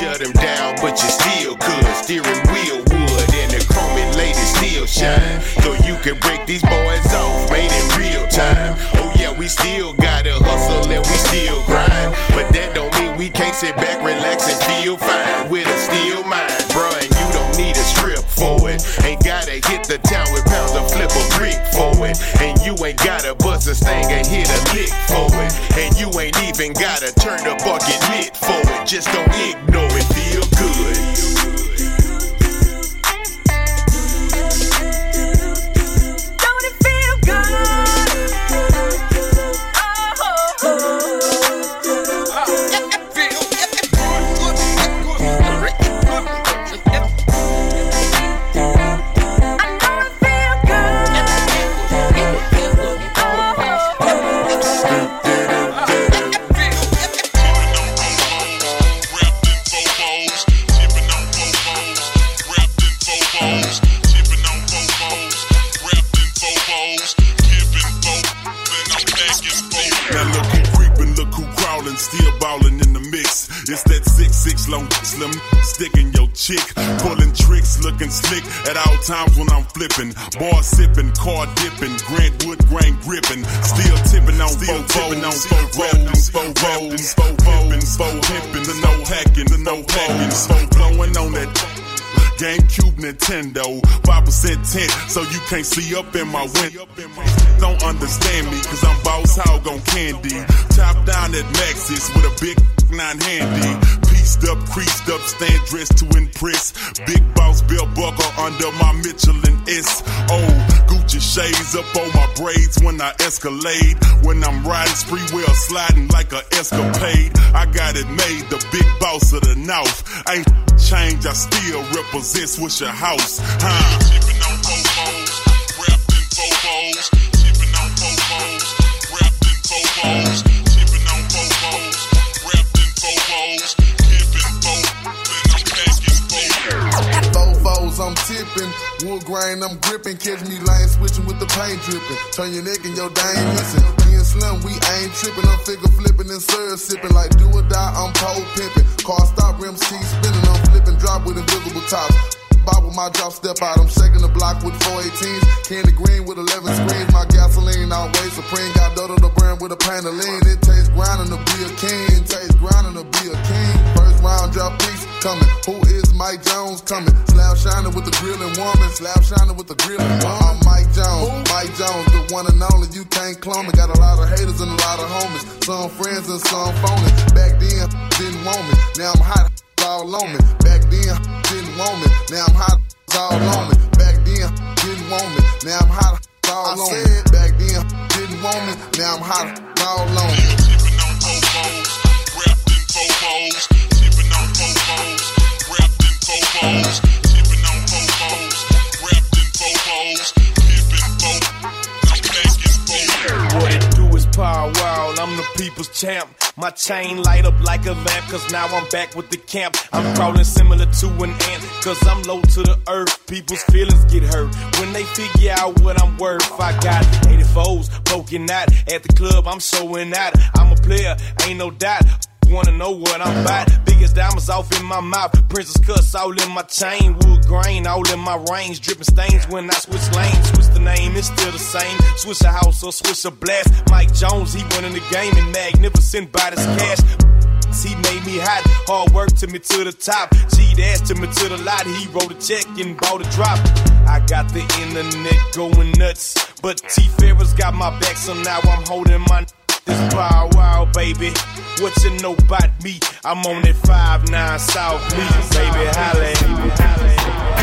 [SPEAKER 31] Shut them down, but you still could. Steering wheel wood and the chrome and lady still shine. So you can break these boys off, made in real time. Oh yeah, we still gotta hustle and we still grind. But that don't mean we can't sit back, relax, and feel fine with a steel mind, bruh. And you don't need a strip for it. Ain't gotta hit the town with pounds of flip a brick for it. And you ain't gotta bust a sting and hit a lick for it. And you ain't even gotta turn the bucket lit for it. Just don't
[SPEAKER 33] can't see up in my window. Don't understand me, cause I'm boss hog on candy. Top down at Maxis with a big nine handy. Pieced up, creased up, stand dressed to impress. Big boss belt buckle under my Michelin S. Oh, Gucci shades up on my braids when I escalade. When I'm riding spree wheel sliding like a escapade. I got it made, the big boss of the North. Ain't change, I still represent Swishahouse. Huh? In Bobos. Tipping on Bobos, wrapped in Bobos. Tipping
[SPEAKER 34] Fofos, I'm tipping. Wood grain, I'm gripping. Catch me line switching with the paint dripping. Turn your neck and your dang missing. Me and Slim, we ain't tripping. I'm figure flipping and serve sipping. Like do or die, I'm pole pimping. Car stop, rims keep spinning. I'm flipping drop with invisible tops. Bob with my drop, step out. I'm shaking the block with 418s. Candy green with 11 screens. My gasoline always supreme. Got Dodo the brand with a pan. It tastes grinding to be a king. It tastes grinding to be a king. First round drop piece coming. Who is Mike Jones coming? Slab shining with the grilling woman. Slab shining with the grilling woman. I'm Mike Jones. Mike Jones, the one and only. You can't clone me. Got a lot of haters and a lot of homies. Some friends and some phony. Back then, didn't want me. Now I'm hot all on me. Back then, didn't want me. Now I'm hot all on me. Back now I'm hot all I on said me. back then, didn't want me, now I'm hot all on me.
[SPEAKER 33] Tipping on popos, wrapped in popos, tipping on popos, wrapped in popos, tipping on popos, wrapped in popos, tipping popos, I'm packing popos.
[SPEAKER 2] What it do is Paul Wall, I'm the people's champ. My chain light up like a lamp, cause now I'm back with the camp. I'm crawling similar to an ant, cause I'm low to the earth. People's feelings get hurt when they figure out what I'm worth. I got 84s poking out at the club, I'm showing out. I'm a player, ain't no doubt wanna know what I'm about. Biggest diamonds off in my mouth, princess cuts all in my chain, wood grain all in my range, dripping stains when I switch lanes. Switch the name, it's still the same. Switch a house or switch a blast. Mike Jones, he winning the game and magnificent by this cash. He made me hot, hard work took me to the top. G ass took me to the lot. He wrote a check and bought a drop. I got the internet going nuts, but T Farris got my back, so now I'm holding my. This Bow Wow, baby. What you know about me? I'm on that 5-9 South Beach, baby. Holla.
[SPEAKER 35] Brute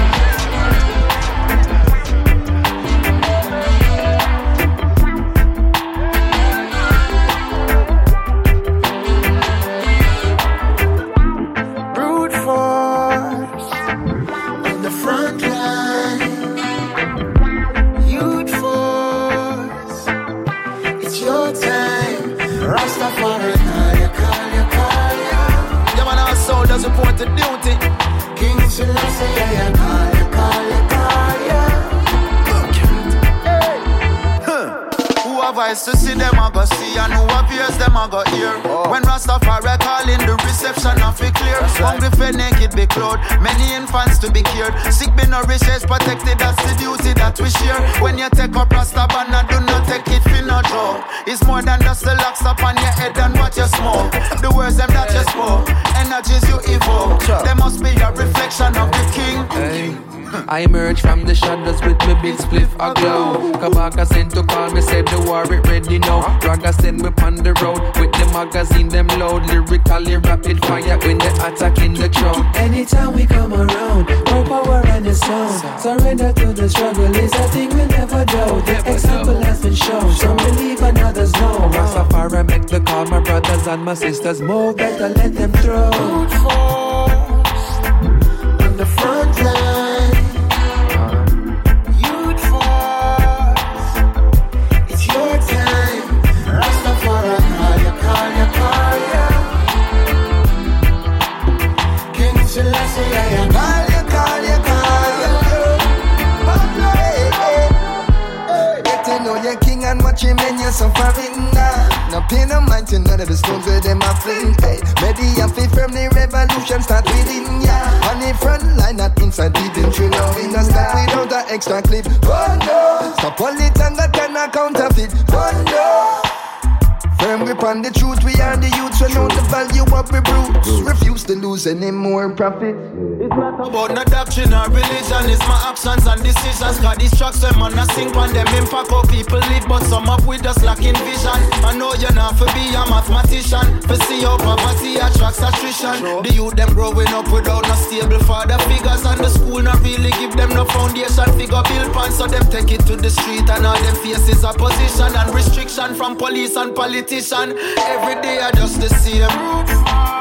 [SPEAKER 36] Hungry for naked be clothed, many infants to be cured. Sick be nourished, is protected, that's the duty that we share. When you take up Rasta banner, do not take it for no joke. It's more than just the locks up on your head and what you smoke. The words them that you spoke, energies you evoke. They must be a reflection of the king.
[SPEAKER 37] I emerge from the shadows with my big spliff aglow. Kabaka sent to call me, said the war it ready now. Raga send me on the road with the magazine them load. Lyrically rapid fire when they attacking the crowd.
[SPEAKER 38] Anytime we come around, more power and the sound. Surrender to the struggle is a thing we never do. The example has been shown. Some believe and others know.
[SPEAKER 37] My Rastafari make the call, my brothers and my sisters move.
[SPEAKER 38] Better let them throw.
[SPEAKER 35] On the front
[SPEAKER 39] you're suffering now. No pay no mind to none of the stones where them a fling. Hey, ready and fit from the revolution start within ya. On the front line, not inside in you know we no start without an extra clip. Oh no, stop all it and that can a counterfeit. Oh no. Firm grip on the truth, we are the youths, we know the value of we brutes. Refuse to lose any more profit.
[SPEAKER 36] It's not about no doctrine or religion, it's my actions and decisions. Cause destruction, man, I sink on them impact how people live, but some up with us lacking vision. I know you're not for be a mathematician, for see how poverty attracts attrition. The youth them growing up without no stable father figures, and the school not really give them no foundation figure build pan, so them take it to the street and all them faces opposition and restriction from police and Every day I just see the
[SPEAKER 2] same.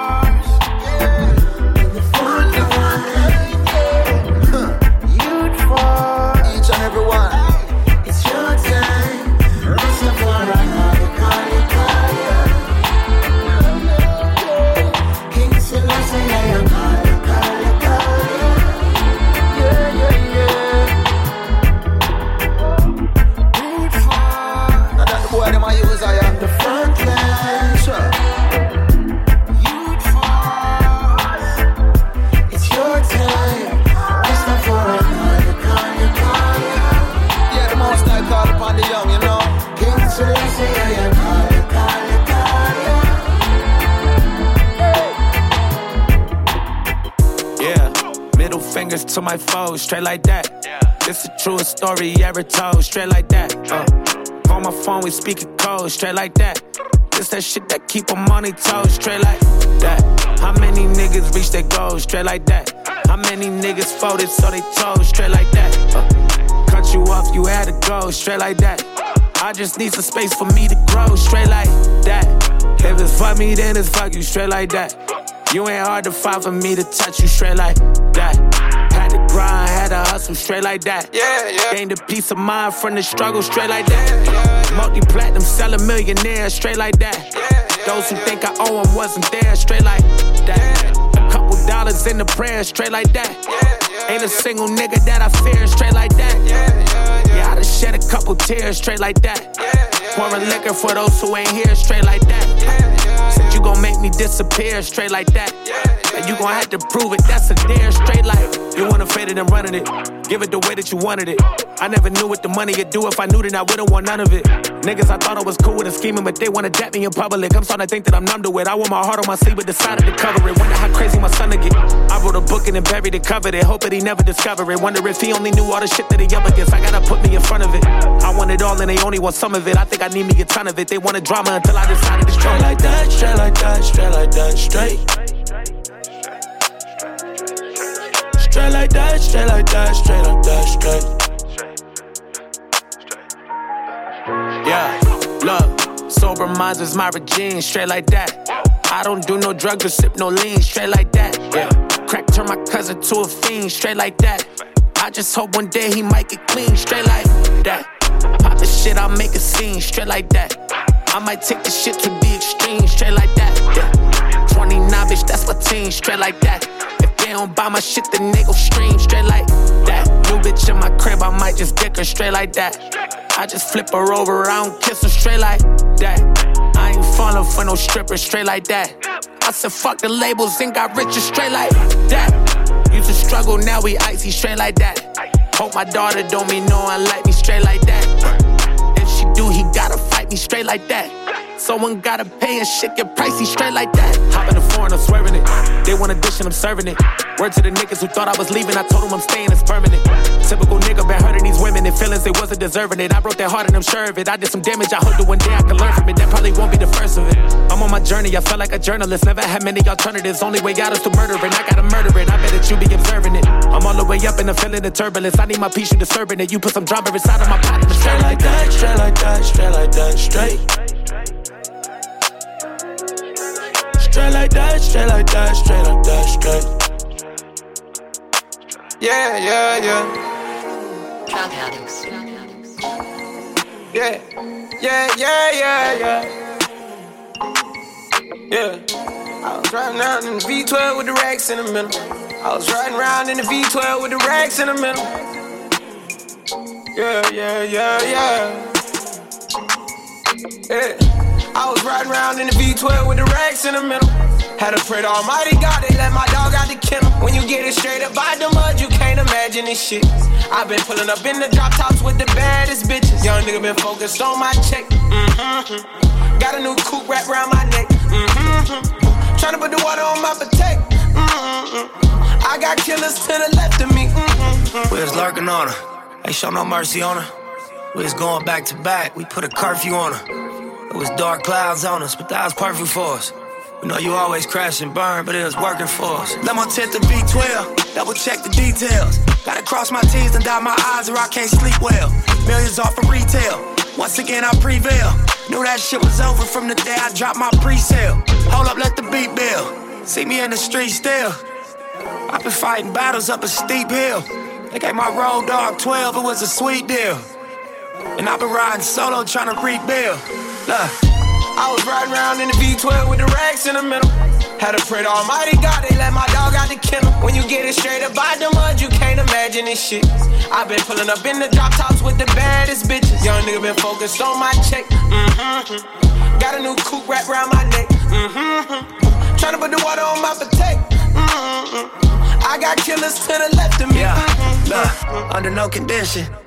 [SPEAKER 2] To my foes, straight like that. This the truest story ever told, straight like that. Uh, on my phone, we speak speaking code, straight like that. This that shit that keep them on their toes, straight like that. How many niggas reach their goals, straight like that? How many niggas folded so they toes, straight like that? Uh,
[SPEAKER 13] cut you off, you had to go straight like that. I just need some space for me to grow straight like that. If it's fuck me, then it's fuck you straight like that. You ain't hard to find for me to touch you straight like that. Grind, had to hustle straight like that. Yeah, yeah. Gained a peace of mind from the struggle straight like that. Multi platinum, selling millionaire straight like that. Those who think I owe them wasn't there straight like that. A couple dollars in the prayer straight like that. Ain't a single nigga that I fear straight like that. Yeah, I done shed a couple tears straight like that. Pouring liquor for those who ain't here straight like that. Disappear straight like that. And you gon' have to prove it, that's a dare straight like You wanna fade it and running it. Give it the way that you wanted it. I never knew what the money could do. If I knew, then I wouldn't want none of it. Niggas, I thought I was cool with the scheming, but they wanna dap me in public. I'm starting to think that I'm numb to it. I want my heart on my sleeve, but decided to cover it. Wonder how crazy my son to get. I wrote a book and then buried it, covered it. Hope that he never discovered it. Wonder if he only knew all the shit that he up against. I gotta put me in front of it. I want it all and they only want some of it. I think I need me a ton of it. They wanted drama until I decided to straight like that, straight like that, straight like that, straight. Straight like that, straight like that, straight like that, straight. Yeah, look, sober minds is my regime, straight like that. I don't do no drugs or sip no lean, straight like that. Yeah, crack turn my cousin to a fiend, straight like that. I just hope one day he might get clean, straight like that. Pop the shit, I'll make a scene, straight like that. I might take the shit to the extreme, straight like that. Yeah. 29, bitch, that's my team, straight like that. If they don't buy my shit, then they go stream, straight like that. New bitch in my crib, I might just dick her, straight like that. I just flip her over, I don't kiss her straight like that. I ain't falling for no stripper straight like that. I said fuck the labels and got richer straight like that. Used to struggle, now we icy straight like that. Hope my daughter don't no one like me straight like that. If she do, he gotta fight me straight like that. Someone gotta pay and shit get pricey straight like that. Hop in the foreign, I'm swerving it. They want a dish and I'm serving it. Word to the niggas who thought I was leaving, I told them I'm staying, it's permanent. Typical nigga been hurting these women and feelings they wasn't deserving it. I broke their heart and I'm sure of it. I did some damage, I hope that one day I can learn from it. That probably won't be the first of it. I'm on my journey, I felt like a journalist. Never had many alternatives. Only way out is to murder it. I gotta murder it. I bet that you be observing it. I'm all the way up and I'm feeling the turbulence. I need my peace, you disturbing it. You put some drama inside of my pot. Straight like that, straight like that, straight like that, straight. Straight like that, straight like that, straight like that, straight. Yeah, yeah, yeah. Yeah, yeah, yeah, yeah, yeah. Yeah. I was riding around in the V12 with the racks in the middle. I was riding around in the V12 with the racks in the middle. Yeah, yeah, yeah, yeah. Yeah. I was riding around in the V12 with the racks in the middle. Had to pray to Almighty God, they let my dog out the kennel. When you get it straight up by the mud, you can't imagine this shit. i been pulling up in the drop tops with the baddest bitches. Young nigga been focused on my check. Mm-hmm. Got a new coupe wrapped around my neck. Mm-hmm. Trying to put the water on my potato. Mm-hmm. I got killers to the left of me. Mm-hmm.
[SPEAKER 27] We was lurking on her. Ain't show no mercy on her. We was going back to back. We put a curfew on her. It was dark clouds on us, but that was perfect for us. We know you always crash and burn, but it was working for us. Let my tent to B12, double check the details. Gotta cross my T's and dot my I's or I can't sleep well. Millions off of retail. Once again, I prevail. Knew that shit was over from the day I dropped my pre-sale. Hold up, let the beat build. See me in the street still. I've been fighting battles up a steep hill. They gave my road dog 12, it was a sweet deal. And I've been riding solo trying to rebuild. Look.
[SPEAKER 13] I was riding around in the V12 with the racks in the middle. Had to pray to Almighty God, they let my dog out the kennel. When you get it straight up by the mud, you can't imagine this shit. i been pulling up in the drop tops with the baddest bitches. Young nigga been focused on my check. Mm-hmm. Got a new coupe wrapped around my neck. Mm-hmm. Trying to put the water on my potato. Mm-hmm. I got killers to the left of me.
[SPEAKER 27] Yeah, look, under no condition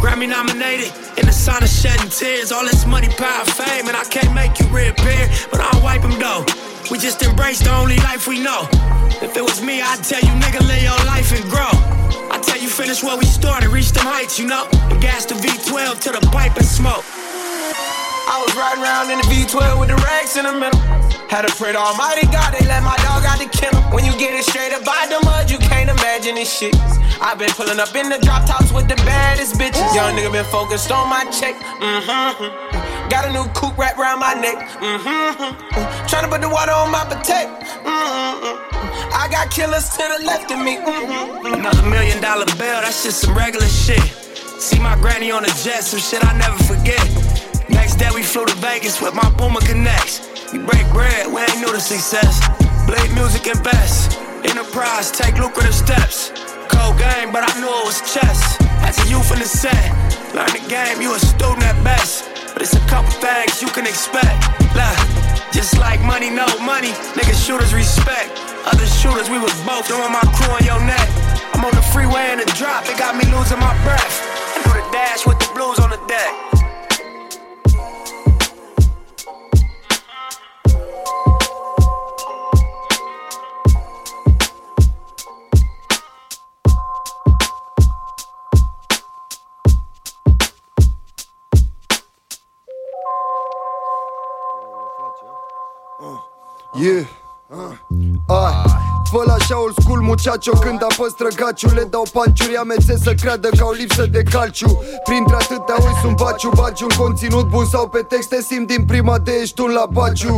[SPEAKER 27] Grammy nominated, in the sun of shedding tears. All this money, power, fame, and I can't make you reappear, but I'll wipe them though. We just embrace the only life we know. If it was me, I'd tell you, nigga, live your life and grow. I tell you, finish where we started, reach them heights, you know. And gas the V12 to the pipe and smoke.
[SPEAKER 16] I was riding around in the V12 with the racks in the middle. Had to pray to Almighty God, they let my dog out the kennel. When you get it straight up by the mud, you can't imagine this shit. I've been pulling up in the drop tops with the baddest bitches. Young nigga been focused on my check. Mm-hmm. Got a new coupe wrapped around my neck. Mm-hmm. Trying to put the water on my potato. Mm-hmm. I got killers to the left of me. Mm-hmm.
[SPEAKER 27] Another million dollar bill, that's just some regular shit. See my granny on the jet, some shit I never forget. Next day we flew to Vegas with my Puma Connects. We break bread, we ain't new to success. Blade music invest. Enterprise, take lucrative steps. Cold game, but I knew it was chess. As a youth in the set, learn the game, you a student at best. But it's a couple things you can expect. Look, just like money, no money, niggas shooters respect. Other shooters, we was both throwing my crew on your neck. I'm on the freeway in the drop, it got me losing my breath. Do the dash with the blues on the deck.
[SPEAKER 40] Yeah. Ah. Fă la așa old school muchacho Când apăs trăgaciu Le dau panciuri amețe să creadă că au lipsă de calciu. Printre atâtea oi sunt baciu Baci un conținut bun sau pe texte Simt din prima de ești un la baciu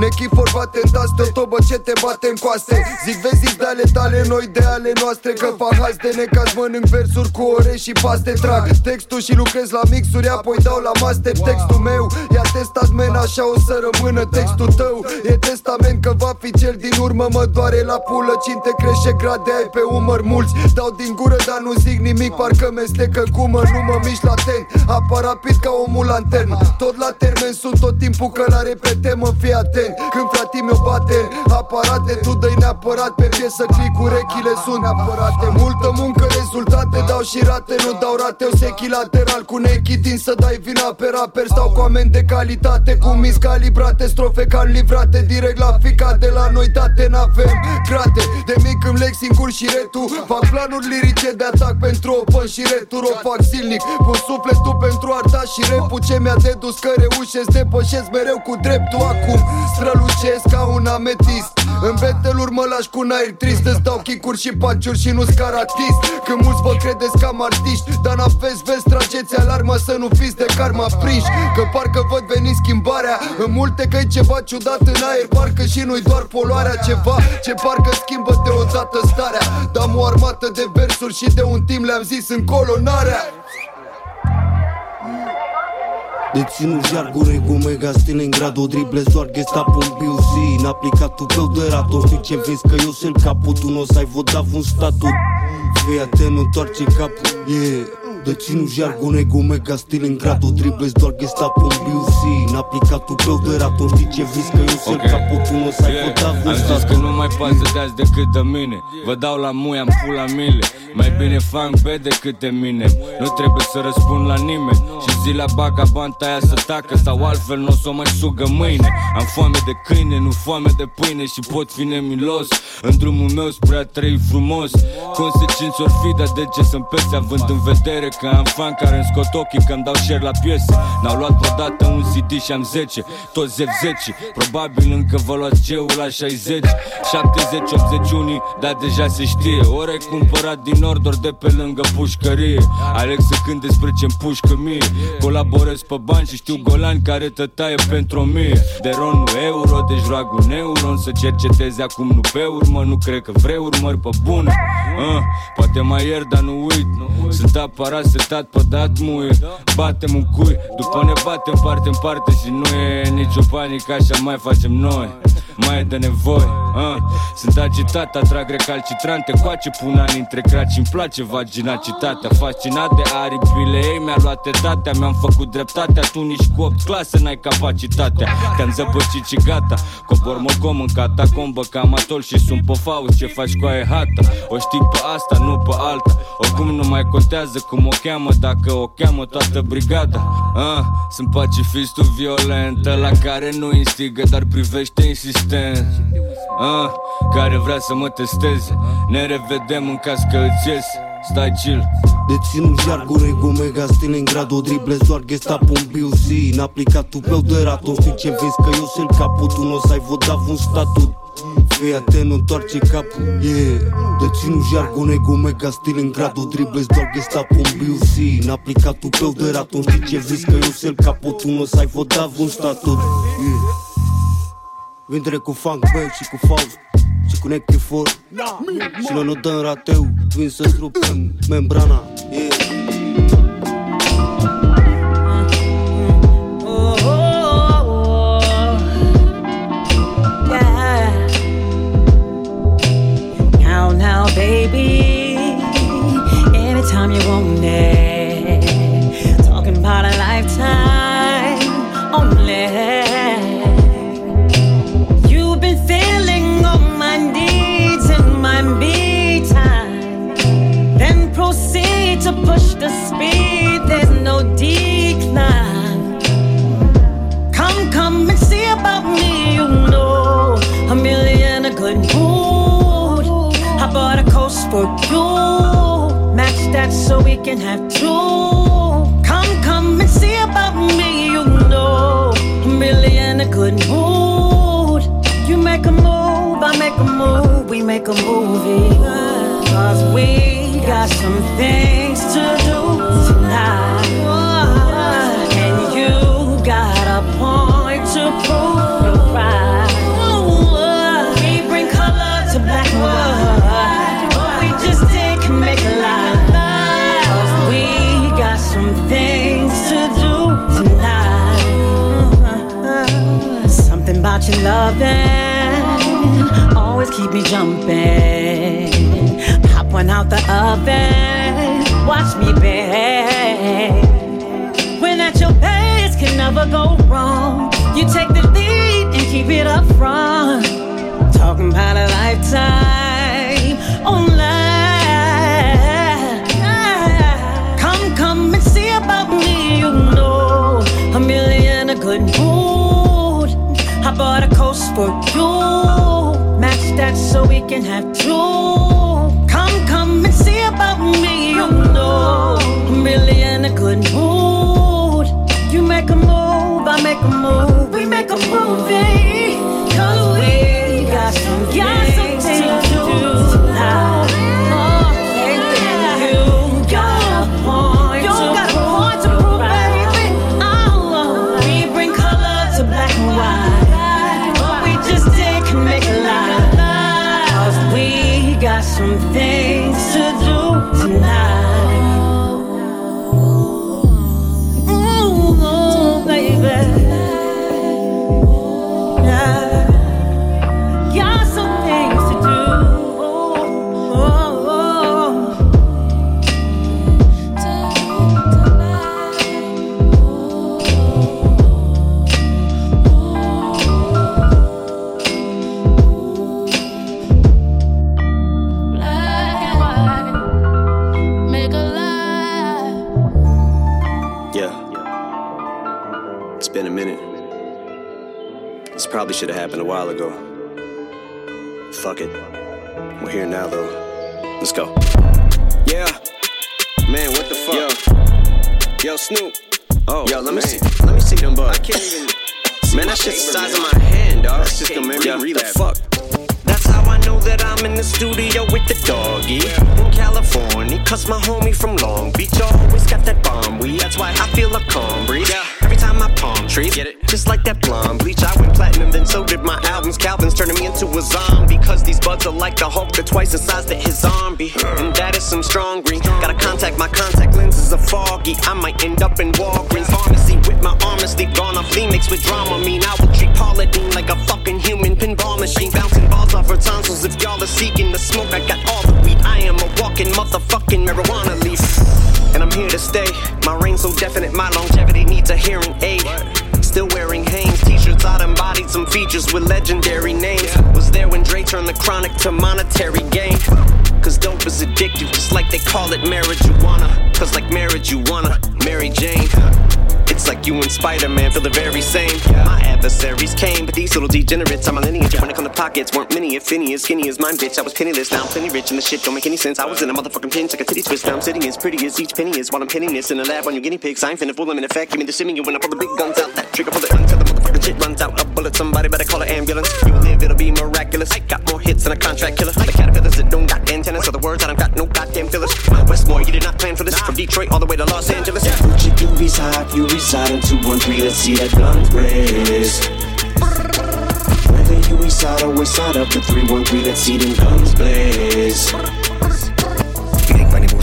[SPEAKER 40] Nechi forbate în taste O tobă ce te bate în coaste. Zic vezi de ale tale Noi de ale noastre Că fahați de necaz Mănânc versuri cu ore și paste Trag. Textul și lucrez la mixuri Apoi dau la master textul meu. Ia testat men așa o să rămână textul tău. E testament că va fi cel din urmă Mă doare la pulă Cinte crește grade ai pe umăr mulți. Dau din gură dar nu zic nimic Parcă mestecă gumă, nu mă mișc latent Apar rapid ca omul lantern Tot la termen sunt tot timpul că la repete mă fii atent. Când fratii mi-o bate aparate Tu dă neapărat pe piesă click urechile sunt apărate Multă muncă, rezultate dau și rate Nu dau rate, o echilateral cu nechitin Să dai vina pe raper. Stau cu oameni de calitate Cu mis calibrate, strofe cal livrate Direct la fica de la noi date N-avem grate De mic îmi leg singur și retu. Fac planuri lirice de atac pentru open și retur. O fac zilnic Pun sufletul pentru arta și repul Ce mi-a dedus că reușesc Depășesc mereu cu dreptul. Acum strălucesc ca un ametist. În beteluri mă lași cu un aer trist. Îți dau chicuri și panciuri și nu scaratist Când mulți vă credeți cam artiști Dar n-aveți vezi, trageți alarma Să nu fiți de karma prinși. Că parcă văd veni schimbarea. În multe că e ceva ciudat în aer Parcă și nu-i doar poluarea. Ceva ce parcă schimbă deodată starea. Dam o armată de versuri și de un timp le-am zis în colonarea
[SPEAKER 39] Deținut jargure cu mega Stalingrad O drible doar Gestapo în BUC În aplicatul tău de rato Știi ce vezi că eu sunt capul? Tu n-o să ai votat un statut. Fii atent, întoarce capul. Yeah Deținut jargone cu mega Stalingrad O drible doar Gestapo în BUC În aplicatul tău de rato Știi ce vezi că eu sunt capul Tu n-o să ai votat un
[SPEAKER 41] Am zis
[SPEAKER 39] statut
[SPEAKER 41] că nu mai pasă de azi decât de mine. Vă dau la mui, am pula mile Mai bine fac pe decât de mine. Nu trebuie să răspund la nimeni. Și zi la baca banta aia să tacă Sau altfel nu o să o mai sugă mâine. Am foame de câine, nu foame de pâine Și pot fi nemilos. În drumul meu spre a trăi frumos. Consecințe or fi, dar de ce să-mi pese Având în vedere că am fan care îmi scot ochii Că-mi dau share la piese. N-au luat odată un CD și am 10 Toți 10 Probabil încă vă luați ceul la 60 70, 80 unii, dar deja se știe. Ori ai cumpărat din ordor de pe lângă pușcărie. Aleg să cânt despre ce-mi pușcă mie. Colaborez pe bani și știu golani care te taie pentru o mie. De ron nu euro, deci roag un neuron Să cercetezi acum nu pe urmă Nu cred că vrei urmări pe bune uh, Poate mai ieri, dar nu uit. Sunt aparat setat pe dat muie. Batem un cui, după ne batem parte în parte Și nu e nicio panică, așa mai facem noi Mai e de nevoie uh. Sunt agitat, atrag recalcitrante Coace pun ani între craci Îmi place vaginacitatea. Fascinat de aripile ei Mi-a luat etatea Mi-am făcut dreptatea. Tu nici cu 8 clase n-ai capacitatea. Te-am zăpăcit și gata Cobor mocom în catacombă Cam atol și sunt pe faust Ce faci cu aia hata? O știi pe asta, nu pe alta. Oricum nu mai contează cum o cheamă Dacă o cheamă toată brigada uh, Sunt pacifistul violent La care nu instigă, dar privește insistent uh, Care vrea să mă testeze. Ne revedem în caz că îți ies. Stai chill.
[SPEAKER 39] Dețin jargon ego mega Stalingrad O drible zoar gestapo un BUC N-aplicatul meu de raton Știi ce vezi că eu sunt capul Tu n-o să ai votat un statut Fii atent, nu întoarce capul. Yeah. Dețin jargon ego mega Stalingrad O drible doar gestapo un BUC N-aplicatul meu de raton Știi ce vezi că eu sunt capul Tu n-o să ai votat un statut Yeah Vindré com funk, beijo, com falso. Se que for, se não, não dará teu. Vinças, rupem, membrana, yeah.
[SPEAKER 42] Can have two. Come, come and see about me, you know. A million a good mood. You make a move, I make a move, we make a movie. Cause we got some things to do tonight. And you got a point to prove about your loving always keep me jumping. Pop one out the oven, watch me bake. When at your base can never go wrong. You take the lead and keep it up front. Talking about a lifetime oh, online. Come, come and see about me, you know. A million a good mood. Bought a coast for you. Match that so we can have two. Come, come and see about me, you know. A million a good mood. You make a move, I make a move, we make a movie. Cause we got some to we
[SPEAKER 43] happened a while ago. Fuck it. We're here now, though. Let's go. Yeah. Man, what the fuck? Yo, Yo Snoop. Oh, yo, let me see. Let me see them bugs. I can't even. Man, that shit's the size of my hand, dog. That's just gonna make me relapse.
[SPEAKER 44] fuck? That's how I know that I'm in the studio with the doggy in California. Cause my homie from Long Beach always got that bomb weed. That's why I feel a calm breeze. Every time my palm trees. Get it? Just like that blonde bleach, I went platinum, then so did my albums. Calvin's turning me into a zombie. Cause these buds are like the Hulk, they're twice the size that his zombie. And that is some strong green. Gotta contact my contact lenses are foggy. I might end up in Walgreens pharmacy with my arm asleep. Gone off Lee mixed with drama. Mean I will treat Paula Deen like a fucking human pinball machine. Bouncing balls her tonsils. If y'all are seeking the smoke, I got all the weed. I am a walking motherfucking marijuana leaf. And I'm here to stay. My reign so definite, my longevity needs a hearing aid. Still wearing Hanes t-shirts, I embodied some features with legendary names. Was there when Dre turned the chronic to monetary gain. Cause dope is addictive, just like they call it marijuana. Cause like marriage, you wanna Mary Jane. It's like you and Spider-Man feel the very same. My adversaries came, but these little degenerates are my lineage. When it come to pockets, weren't many, if any, as skinny as mine, bitch. I was penniless, now I'm plenty rich, and the shit don't make any sense. I was in a motherfucking pinch like a titty twist. Now I'm sitting as pretty as each penny is while I'm pinning this in a lab on your guinea pigs. I ain't finna fool them in effect. Give me the simming, you when I pull the big guns out. That trigger pull it until the motherfucking shit runs out. A bullet, somebody better call an ambulance. You live, it'll be miraculous. I got more hits than a contract killer. Reside in 213, let's see that gun blaze. Whether you east side or west of the 313, let's see them guns blaze.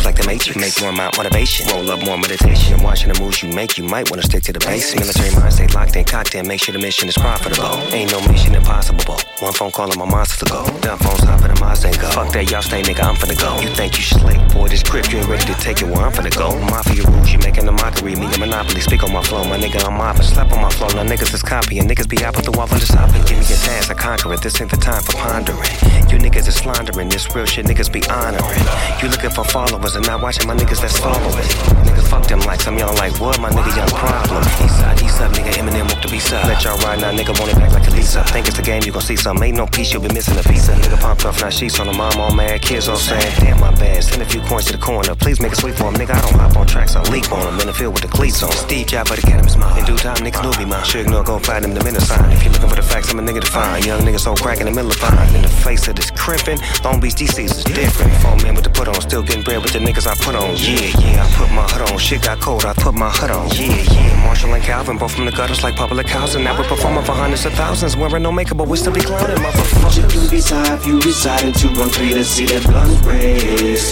[SPEAKER 45] Make like the Matrix. Make more amount motivation. Roll up more meditation. And watching the moves you make, you might wanna stick to the base. Military mind stay locked in, cocked in. Make sure the mission is profitable. Ain't no mission impossible. One phone call and my monster to go. Dumb phones hop in the Mazda and go. Fuck that, y'all stay, nigga. I'm finna go. You think you slick? Boy, this grip, you ain't ready to take it where I'm finna go. Mafia rules, you making a mockery. Me, a monopoly. Speak on my flow, my nigga. I'm mopping. Slap on my flow. Now niggas is copying. Niggas be out with the wall for the stopping. Give me a task, I conquer it. This ain't the time for pondering. You niggas is slandering. This real shit, niggas be honoring. You looking for followers and not watching my niggas that's following. Niggas fuck them like some y'all like what? My nigga, young problem. East side, east side, nigga. Eminem walk the B-side. Let y'all ride now, nigga. Want it back like a Lisa. Think it's the game, you gon' see some. Ain't no piece, you'll be missing a piece. Nigga pumped off, now sheets on the mom, all mad. Kids all saying, damn, my bad. Send a few coins to the corner. Please make a sweet for him, nigga. I don't hop on tracks, I leap on him. In the field with the cleats on. Steve Jobs, but the cannabis mine. In due time, niggas knew be mine. Sure ignore, gon' find him the minute sign. If you looking for the facts, I'm a nigga to find. Young nigga so crack in the middle of fine. In the face of this crimpin', Long Beach DC's is different. Four men with the put on, still getting bread with the niggas I put on. Yeah, yeah, I put my hood on. Shit got cold, I put my hood on. Yeah, yeah. Marshall and Calvin, both from the gutters like public housing. Now we're performing for hundreds of thousands. Wearing no makeup, but we still be clowning, motherfuckers.
[SPEAKER 44] You be if you reside in 213, let's see that blunt raise.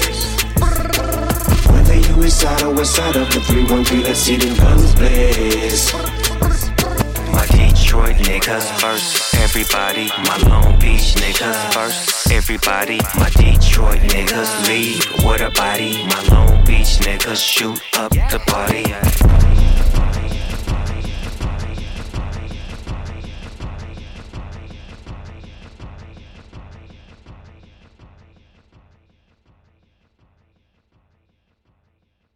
[SPEAKER 44] Whether you reside or side of the 313, let's see them guns blaze.
[SPEAKER 45] Detroit niggas first, everybody. My Long Beach niggas first, everybody. My Detroit niggas lead What a body. My Long Beach niggas shoot up the party.